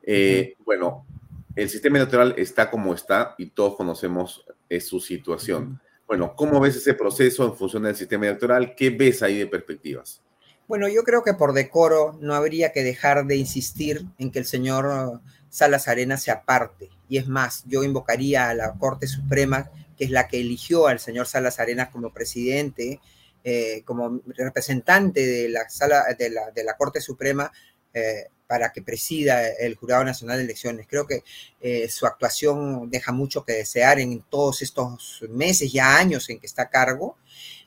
S2: Eh, bueno, el sistema electoral está como está y todos conocemos eh, su situación. Bueno, ¿cómo ves ese proceso en función del sistema electoral? ¿Qué ves ahí de perspectivas?
S12: Bueno, yo creo que por decoro no habría que dejar de insistir en que el señor Salas Arenas se aparte. Y es más, yo invocaría a la Corte Suprema, que es la que eligió al señor Salas Arenas como presidente, eh, como representante de la, sala, de la, de la Corte Suprema, eh, para que presida el Jurado Nacional de Elecciones. Creo que eh, su actuación deja mucho que desear en todos estos meses, ya años en que está a cargo,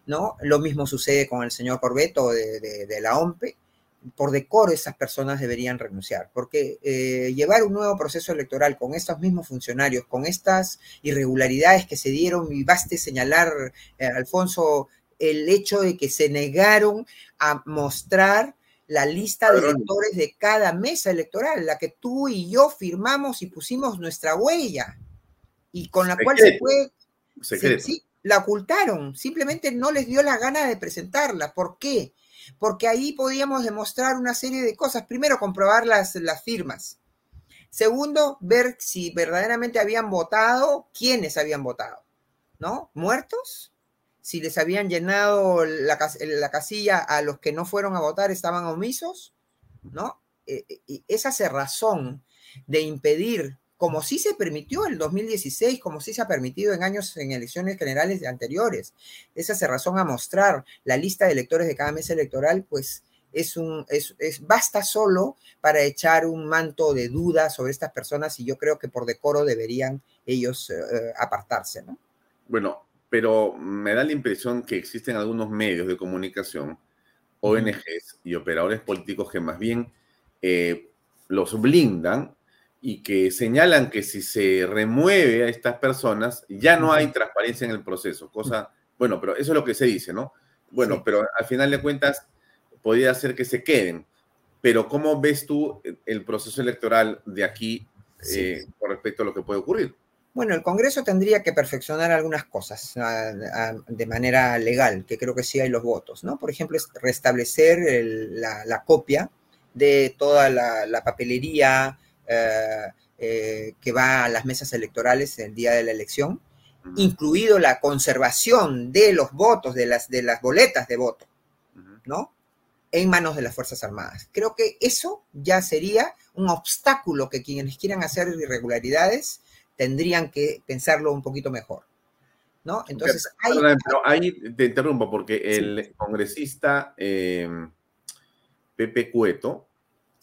S12: ¿no? Lo mismo sucede con el señor Corbeto de, la OMPE. Por decoro esas personas deberían renunciar, porque eh, llevar un nuevo proceso electoral con estos mismos funcionarios, con estas irregularidades que se dieron, y baste señalar, eh, Alfonso, el hecho de que se negaron a mostrar la lista de electores de cada mesa electoral, la que tú y yo firmamos y pusimos nuestra huella y con la cual se puede... sí, la ocultaron, simplemente no les dio la gana de presentarla. ¿Por qué? Porque ahí podíamos demostrar una serie de cosas. Primero, comprobar las, las firmas. Segundo, ver si verdaderamente habían votado, quiénes habían votado, ¿no? ¿Muertos? Si les habían llenado la, casilla a los que no fueron a votar estaban omisos, ¿no? Eh, eh, y esa cerrazón de impedir, como sí se permitió en el 2016, como sí se ha permitido en años en elecciones generales anteriores, esa cerrazón a mostrar la lista de electores de cada mesa electoral, pues es un, es, basta solo para echar un manto de duda sobre estas personas y yo creo que por decoro deberían ellos eh, apartarse, ¿no?
S2: Bueno, pero me da la impresión que existen algunos medios de comunicación, ONGs y operadores políticos que más bien eh, los blindan y que señalan que si se remueve a estas personas ya no hay transparencia en el proceso, cosa, bueno, pero eso es lo que se dice, ¿no? Bueno, pero al final de cuentas podría ser que se queden, pero ¿cómo ves tú el proceso electoral de aquí eh, con respecto a lo que puede ocurrir?
S12: Bueno, el Congreso tendría que perfeccionar algunas cosas de manera legal, que creo que sí hay los votos, ¿no? Por ejemplo, restablecer la, copia de toda la, papelería eh, eh, que va a las mesas electorales el día de la elección, incluido la conservación de los votos, de las, de las boletas de voto, ¿no? En manos de las Fuerzas Armadas. Creo que eso ya sería un obstáculo que quienes quieran hacer irregularidades tendrían que pensarlo un poquito mejor. ¿no? Entonces,
S2: pero ahí te interrumpo porque el congresista eh, Pepe Cueto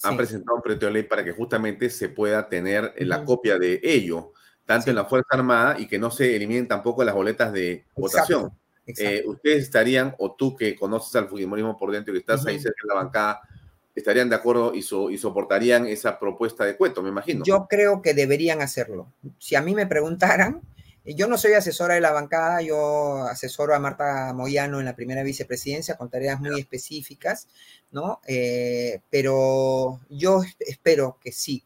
S2: ha presentado un proyecto de ley para que justamente se pueda tener la copia de ello, tanto en la Fuerza Armada y que no se eliminen tampoco las boletas de votación. Eh, ustedes estarían, o tú que conoces al fujimorismo por dentro y que estás ahí cerca de la bancada, estarían de acuerdo y, y, soportarían esa propuesta de Cueto, me imagino.
S12: Yo creo que deberían hacerlo. Si a mí me preguntaran, yo no soy asesora de la bancada, yo asesoro a Marta Moyano en la primera vicepresidencia con tareas muy específicas, ¿no? Eh, pero yo espero que sí.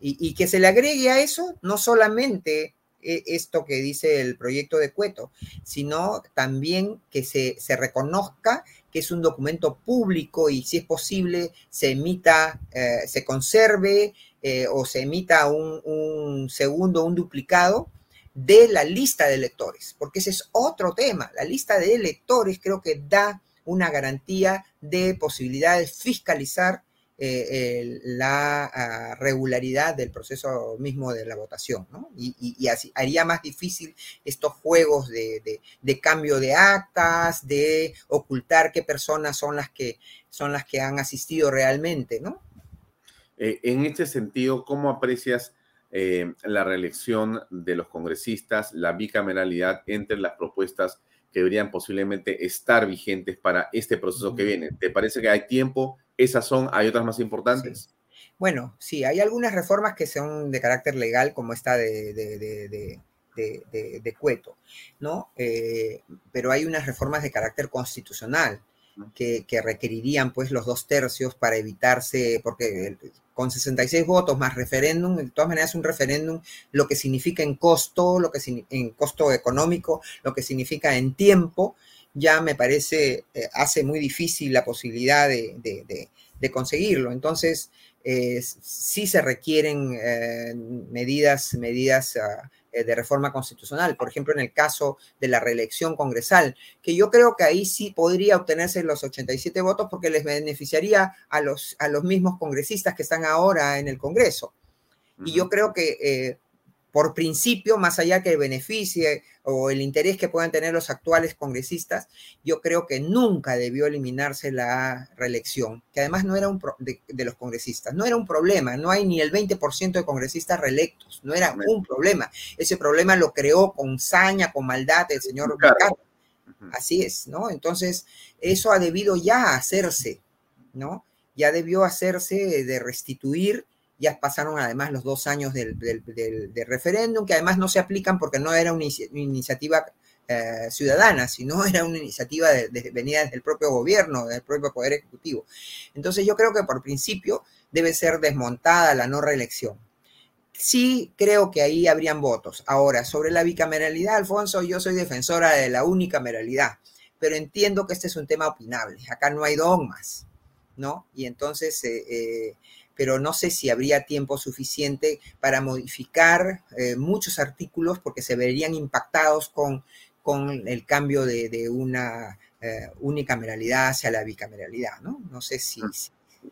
S12: Y, que se le agregue a eso no solamente eh, esto que dice el proyecto de Cueto, sino también que se, reconozca que es un documento público y si es posible se emita, eh, se conserve o se emita un, un segundo, un duplicado de la lista de electores, porque ese es otro tema. La lista de electores creo que da una garantía de posibilidad de fiscalizar eh, la ah, regularidad del proceso mismo de la votación, ¿no? Y, así haría más difícil estos juegos de, cambio de actas, de ocultar qué personas son las que son las que han asistido realmente, ¿no?
S2: Eh, en este sentido, ¿cómo aprecias eh, la reelección de los congresistas, la bicameralidad entre las propuestas que deberían posiblemente estar vigentes para este proceso que viene. ¿Te parece que hay tiempo? ¿Esas son? ¿Hay otras más importantes?
S12: Bueno, sí, hay algunas reformas que son de carácter legal, como esta de, de, Cueto, ¿no? Eh, pero hay unas reformas de carácter constitucional que, requerirían pues los dos tercios para evitarse, porque con 66 votos más referéndum, de todas maneras un referéndum, lo que significa en costo, lo que en costo económico, lo que significa en tiempo, ya me parece eh, hace muy difícil la posibilidad de, conseguirlo. Entonces, eh, sí se requieren eh, medidas, medidas ah, de reforma constitucional, por ejemplo, en el caso de la reelección congresal, que yo creo que ahí sí podría obtenerse los 87 votos porque les beneficiaría a los, a los mismos congresistas que están ahora en el Congreso. Y yo creo que eh, por principio, más allá que beneficie o el interés que puedan tener los actuales congresistas, yo creo que nunca debió eliminarse la reelección, que además no era un de, los congresistas, no era un problema, no hay ni el 20% de congresistas reelectos, no era un problema. Ese problema lo creó con saña, con maldad el señor Ricardo. Así es, ¿no? Entonces, eso ha debido ya hacerse, ¿no? Ya debió hacerse de restituir ya pasaron además los dos años del, referéndum, que además no se aplican porque no era una, iniciativa eh, ciudadana, sino era una iniciativa de, venida desde el propio gobierno, del propio Poder Ejecutivo. Entonces yo creo que por principio debe ser desmontada la no reelección. Sí creo que ahí habrían votos. Ahora, sobre la bicameralidad, Alfonso, yo soy defensora de la unicameralidad, pero entiendo que este es un tema opinable. Acá no hay dogmas, ¿no? Y entonces... Eh, eh, pero no sé si habría tiempo suficiente para modificar eh, muchos artículos porque se verían impactados con, con el cambio de, una eh, unicameralidad hacia la bicameralidad, ¿no? No sé si... Ah.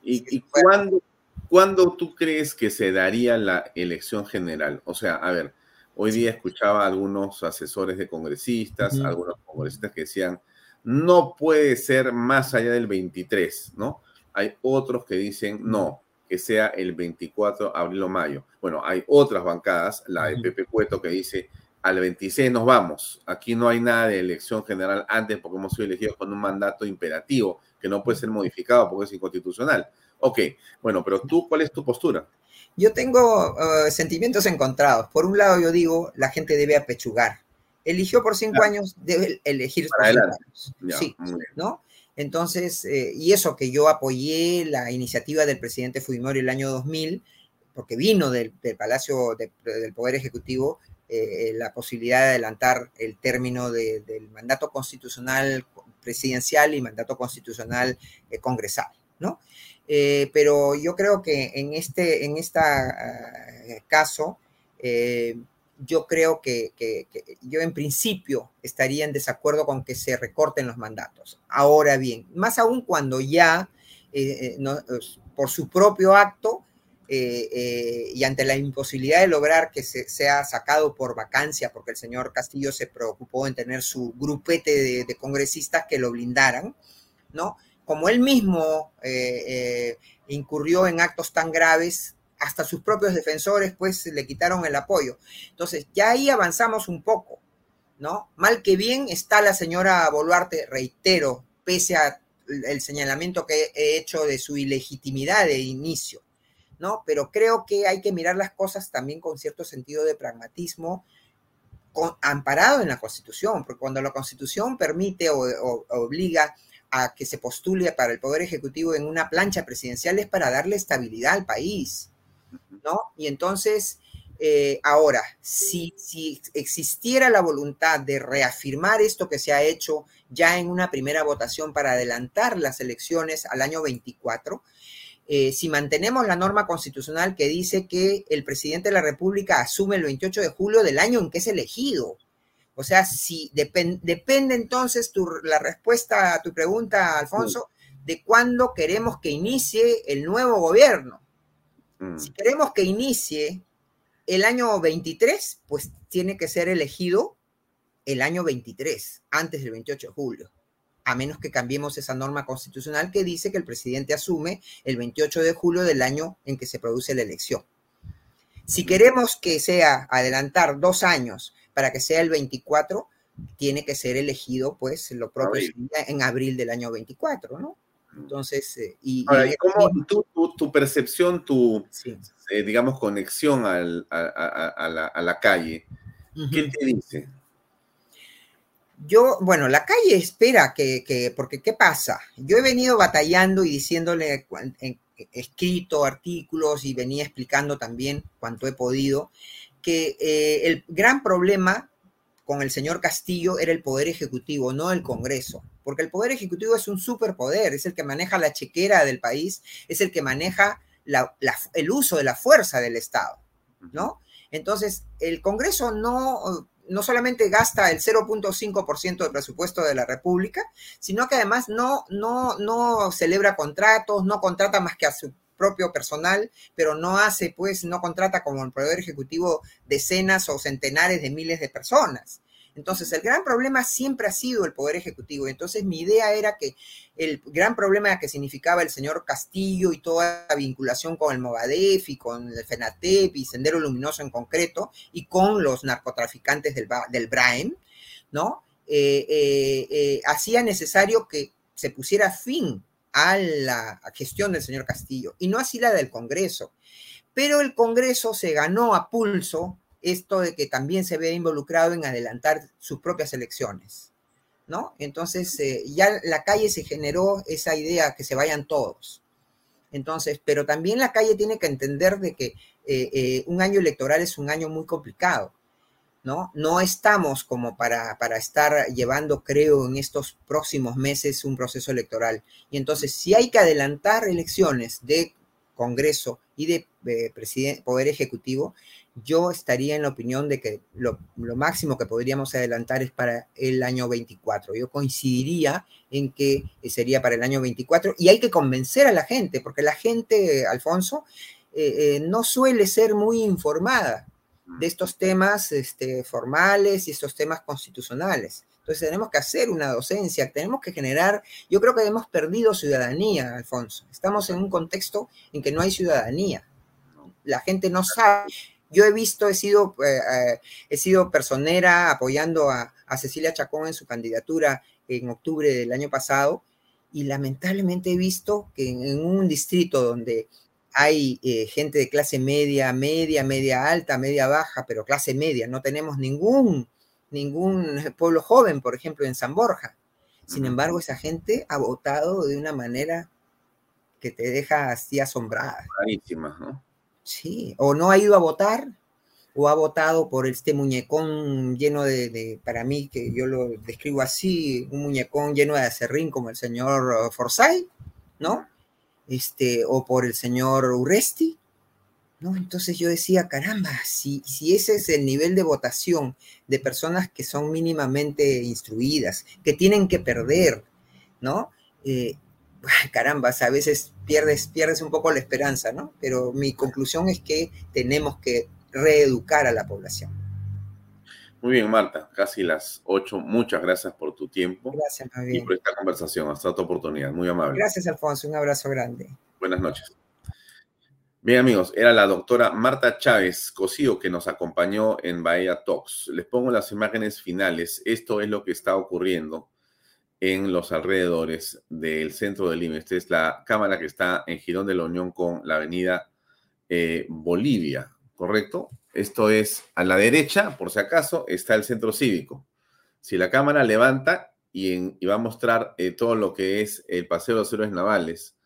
S2: ¿Y, cuándo, cuándo, tú crees que se daría la elección general? O sea, a ver, hoy día escuchaba a algunos asesores de congresistas, algunos congresistas que decían, no puede ser más allá del 23, ¿no? Hay otros que dicen, no, que sea el 24 de abril o mayo. Bueno, hay otras bancadas, la de Pepe Cueto, que dice al 26 nos vamos. Aquí no hay nada de elección general antes porque hemos sido elegidos con un mandato imperativo que no puede ser modificado porque es inconstitucional. Ok, bueno, pero tú, ¿cuál es tu postura?
S12: Yo tengo uh, sentimientos encontrados. Por un lado, yo digo, la gente debe apechugar. Eligió por cinco años, debe elegir por cinco años. sí, ¿no? Entonces, eh, y eso que yo apoyé la iniciativa del presidente Fujimori el año 2000, porque vino del, Palacio del Poder Ejecutivo eh, la posibilidad de adelantar el término del mandato constitucional presidencial y mandato constitucional eh, congresal, ¿no? pero yo creo que en este en esta, caso, yo creo que, yo en principio estaría en desacuerdo con que se recorten los mandatos. Ahora bien, más aún cuando ya eh, eh, por su propio acto eh, y ante la imposibilidad de lograr que se, sea sacado por vacancia, porque el señor Castillo se preocupó en tener su grupete de, congresistas que lo blindaran, ¿no? Como él mismo incurrió en actos tan graves, hasta sus propios defensores pues le quitaron el apoyo. Entonces, ya ahí avanzamos un poco, ¿no? Mal que bien está la señora Boluarte, reitero, pese a el señalamiento que he hecho de su ilegitimidad de inicio, ¿no? Pero creo que hay que mirar las cosas también con cierto sentido de pragmatismo, amparado en la Constitución, porque cuando la Constitución permite o, obliga a que se postule para el Poder Ejecutivo en una plancha presidencial es para darle estabilidad al país, ¿no? Y entonces, eh, ahora, si, si existiera la voluntad de reafirmar esto que se ha hecho ya en una primera votación para adelantar las elecciones al año 24, eh, si mantenemos la norma constitucional que dice que el presidente de la República asume el 28 de julio del año en que es elegido. O sea, si depende entonces la respuesta a tu pregunta, Alfonso, de cuándo queremos que inicie el nuevo gobierno. Mm. Si queremos que inicie el año 23, pues tiene que ser elegido el año 23, antes del 28 de julio a menos que cambiemos esa norma constitucional que dice que el presidente asume el 28 de julio del año en que se produce la elección. Si queremos que sea adelantar dos años para que sea el 24, tiene que ser elegido, pues, lo propio en abril del año 24, ¿no? Entonces, eh, y,
S2: Ahora, cómo tu, percepción, tu, eh, digamos, conexión a, la, calle, ¿qué te dice?
S12: Yo, bueno, la calle espera que, porque ¿qué pasa? Yo he venido batallando y diciéndole, escrito artículos y venía explicando también cuanto he podido, que eh, el gran problema con el señor Castillo era el poder ejecutivo, no el Congreso, porque el poder ejecutivo es un superpoder, es el que maneja la chequera del país, es el que maneja el uso de la fuerza del Estado, ¿no? Entonces, el Congreso no no solamente gasta el 0.5% del presupuesto de la República, sino que además no, no, no celebra contratos, no contrata más que a su propio personal, pero no hace, pues, no contrata como el Poder Ejecutivo decenas o centenares de miles de personas. Entonces, el gran problema siempre ha sido el Poder Ejecutivo. Entonces, mi idea era que el gran problema que significaba el señor Castillo y toda la vinculación con el Movadef y con el FENATEP y Sendero Luminoso en concreto y con los narcotraficantes del, del ¿no? Eh, eh, eh, hacía necesario que se pusiera fin a la gestión del señor Castillo y no así la del Congreso. Pero el Congreso se ganó a pulso esto de que también se ve involucrado en adelantar sus propias elecciones, ¿no? Entonces, eh, ya la calle se generó esa idea que se vayan todos. Entonces, pero también la calle tiene que entender de que eh, eh, un año electoral es un año muy complicado, ¿no? No estamos como para, para estar llevando, creo, en estos próximos meses un proceso electoral. Y entonces, si hay que adelantar elecciones de Congreso y de Poder Ejecutivo, yo estaría en la opinión de que lo, máximo que podríamos adelantar es para el año 24. Yo coincidiría en que sería para el año 24 y hay que convencer a la gente, porque la gente, Alfonso, eh, eh, no suele ser muy informada de estos temas este, formales y estos temas constitucionales. Entonces tenemos que hacer una docencia, tenemos que generar, yo creo que hemos perdido ciudadanía, Alfonso. Estamos en un contexto en que no hay ciudadanía. La gente no sabe yo he visto, he sido, eh, eh, he sido personera apoyando a, Cecilia Chacón en su candidatura en octubre del año pasado y lamentablemente he visto que en, un distrito donde hay eh, gente de clase media, media, media alta, media baja, pero clase media, no tenemos ningún, ningún pueblo joven, por ejemplo, en San Borja. Sin embargo, esa gente ha votado de una manera que te deja así asombrada.
S2: Clarísima, ¿no?
S12: Sí, o no ha ido a votar, o ha votado por este muñecón lleno de, para mí, que yo lo describo así, un muñecón lleno de acerrín como el señor Forsyth, ¿no? Este, o por el señor Urresti, ¿no? Entonces yo decía, caramba, si, si ese es el nivel de votación de personas que son mínimamente instruidas, que tienen que perder, ¿no? Eh, caramba, a veces pierdes, pierdes un poco la esperanza, ¿no? Pero mi conclusión es que tenemos que reeducar a la población.
S2: Muy bien, Marta, casi las ocho. Muchas gracias por tu tiempo.
S12: Gracias,
S2: Y por esta conversación. Hasta otra oportunidad. Muy amable.
S12: Gracias, Alfonso. Un abrazo grande.
S2: Buenas noches. Bien, amigos, era la doctora Marta Chávez Cosío que nos acompañó en Bahía Talks. Les pongo las imágenes finales. Esto es lo que está ocurriendo en los alrededores del centro de Lima. Esta es la cámara que está en Girón de la Unión con la avenida eh, Bolivia, ¿correcto? Esto es a la derecha, por si acaso, está el centro cívico. Si la cámara levanta y, va a mostrar eh, todo lo que es el Paseo de los Héroes Navales,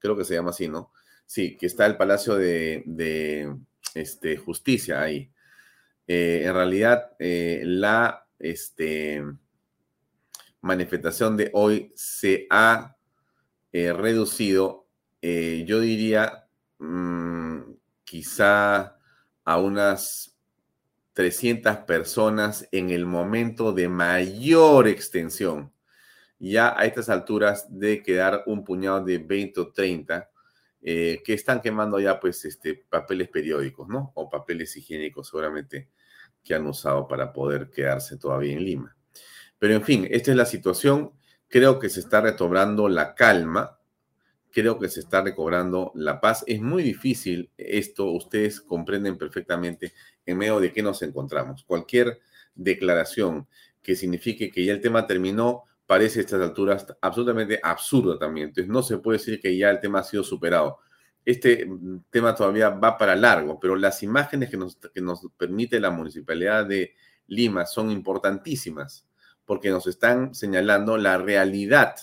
S2: creo que se llama así, ¿no? Sí, que está el Palacio de, este, Justicia ahí. Eh, en realidad, eh, la este, manifestación de hoy se ha reducido, yo diría, mm, quizá a unas 300 personas en el momento de mayor extensión. Ya a estas alturas de quedar un puñado de 20 o 30 eh, que están quemando ya pues este, papeles periódicos, ¿no? O papeles higiénicos seguramente que han usado para poder quedarse todavía en Lima. Pero en fin, esta es la situación. Creo que se está recobrando la calma, creo que se está recobrando la paz. Es muy difícil esto, ustedes comprenden perfectamente en medio de qué nos encontramos. Cualquier declaración que signifique que ya el tema terminó, parece a estas alturas absolutamente absurdo también. Entonces no se puede decir que ya el tema ha sido superado. Este mm, tema todavía va para largo, pero las imágenes que nos, que nos permite la municipalidad de Lima son importantísimas porque nos están señalando la realidad.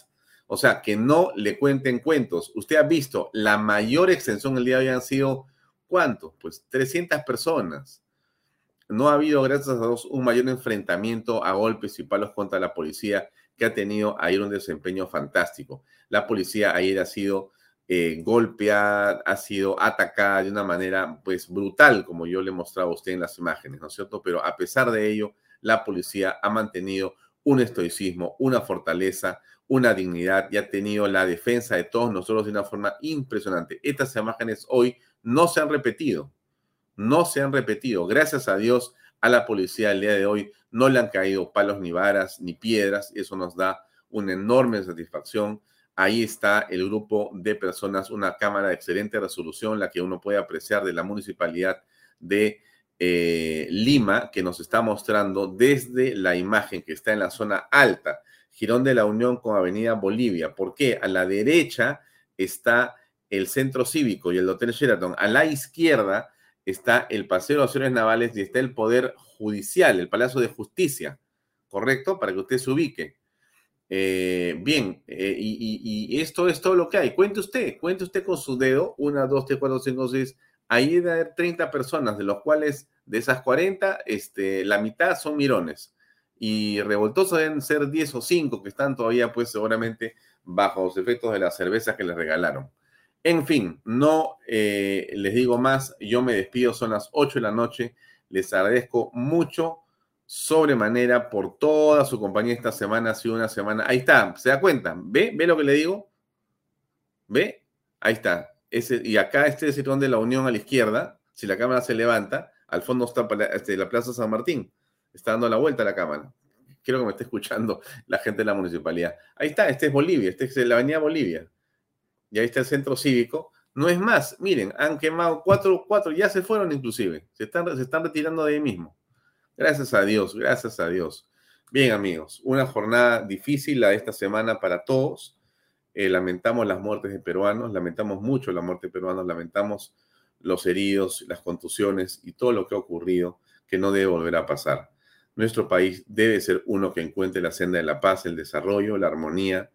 S2: O sea, que no le cuenten cuentos. Usted ha visto, la mayor extensión el día de hoy han sido, ¿cuántos? Pues 300 personas. No ha habido, gracias a Dios, un mayor enfrentamiento a golpes y palos contra la policía que ha tenido ayer un desempeño fantástico. La policía ayer ha sido eh, golpeada, ha sido atacada de una manera pues brutal, como yo le mostraba a usted en las imágenes, ¿no es cierto? Pero a pesar de ello, la policía ha mantenido un estoicismo, una fortaleza, una dignidad y ha tenido la defensa de todos nosotros de una forma impresionante. Estas imágenes hoy no se han repetido, no se han repetido. Gracias a Dios, a la policía el día de hoy no le han caído palos ni varas ni piedras. Eso nos da una enorme satisfacción. Ahí está el grupo de personas, una cámara de excelente resolución, la que uno puede apreciar de la municipalidad de eh, Lima, que nos está mostrando desde la imagen que está en la zona alta, Girón de la Unión con Avenida Bolivia. ¿Por qué? A la derecha está el centro cívico y el Hotel Sheraton. A la izquierda está el Paseo de los Navales y está el Poder Judicial, el Palacio de Justicia, ¿correcto? Para que usted se ubique. Eh, bien, eh, y, esto es todo lo que hay. Cuente usted, cuente usted con su dedo, una, dos, tres, cuatro, cinco, seis. Ahí debe haber 30 personas, de los cuales de esas 40, este, la mitad son mirones. Y revoltosos deben ser 10 o 5 que están todavía, pues seguramente, bajo los efectos de la cerveza que les regalaron. En fin, no eh, les digo más, yo me despido, son las 8 de la noche, les agradezco mucho sobremanera por toda su compañía esta semana, ha sido una semana, ahí está, se da cuenta, ¿ve? ¿Ve lo que le digo? ¿Ve? Ahí está, Ese, y acá este es el de la Unión a la izquierda, si la cámara se levanta, al fondo está este, la Plaza San Martín, está dando la vuelta a la cámara. Quiero que me esté escuchando la gente de la municipalidad. Ahí está, este es Bolivia, este es la Avenida Bolivia y ahí está el centro cívico. No es más, miren, han quemado cuatro, cuatro, ya se fueron inclusive, se están, se están retirando de ahí mismo. Gracias a Dios, gracias a Dios. Bien amigos, una jornada difícil la de esta semana para todos. Eh, lamentamos las muertes de peruanos, lamentamos mucho la muerte de peruanos, lamentamos los heridos, las contusiones y todo lo que ha ocurrido que no debe volver a pasar. Nuestro país debe ser uno que encuentre la senda de la paz, el desarrollo, la armonía,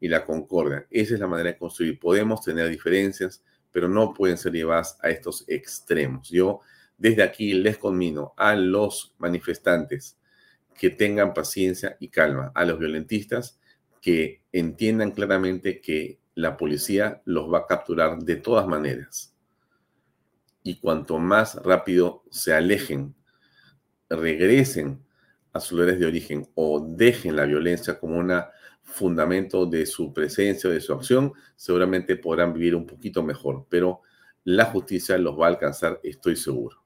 S2: y la concordia. Esa es la manera de construir. Podemos tener diferencias, pero no pueden ser llevadas a estos extremos. Yo desde aquí les conmino a los manifestantes que tengan paciencia y calma, a los violentistas que entiendan claramente que la policía los va a capturar de todas maneras. Y cuanto más rápido se alejen, regresen a sus lugares de origen o dejen la violencia como una fundamento de su presencia o de su acción, seguramente podrán vivir un poquito mejor, pero la justicia los va a alcanzar, estoy seguro.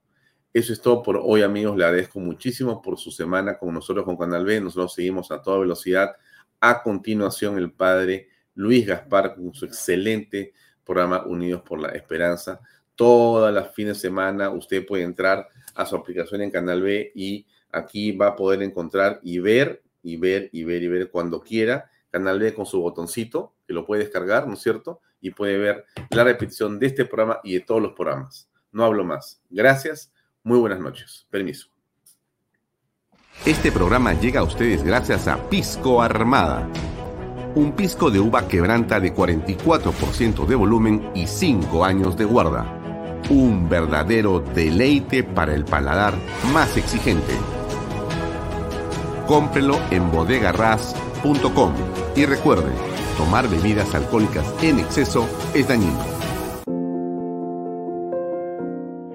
S2: Eso es todo por hoy, amigos. Le agradezco muchísimo por su semana con nosotros, con Canal B. Nosotros seguimos a toda velocidad. A continuación, el padre Luis Gaspar con su excelente programa Unidos por la Esperanza. Todas las fines de semana usted puede entrar a su aplicación en Canal B y aquí va a poder encontrar y ver y ver y ver y ver cuando quiera. Canal B con su botoncito, que lo puede descargar, ¿no es cierto? Y puede ver la repetición de este programa y de todos los programas. No hablo más. Gracias. Muy buenas noches. Permiso.
S1: Este programa llega a ustedes gracias a Pisco Armada. Un pisco de uva quebranta de 44% de volumen y 5 años de guarda. Un verdadero deleite para el paladar más exigente. Cómprelo en bodegarras.com y recuerde, tomar bebidas alcohólicas en exceso es dañino.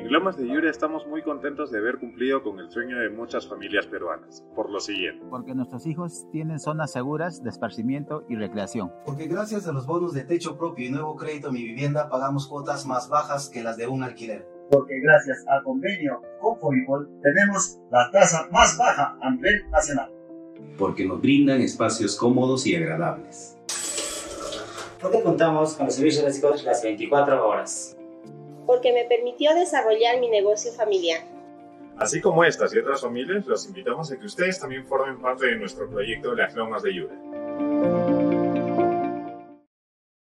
S15: Lomas de Yura estamos muy contentos de haber cumplido con el sueño de muchas familias peruanas, por lo siguiente.
S16: Porque nuestros hijos tienen zonas seguras de esparcimiento y recreación.
S17: Porque gracias a los bonos de techo propio y nuevo crédito Mi Vivienda pagamos cuotas más bajas que las de un alquiler.
S18: Porque gracias al convenio con Fovipol tenemos la tasa más baja a nivel nacional.
S19: Porque nos brindan espacios cómodos y agradables.
S20: Porque contamos con los servicios básicos las 24 horas
S21: porque me permitió desarrollar mi negocio familiar.
S15: Así como estas y otras familias, los invitamos a que ustedes también formen parte de nuestro proyecto Las Lomas de Yura.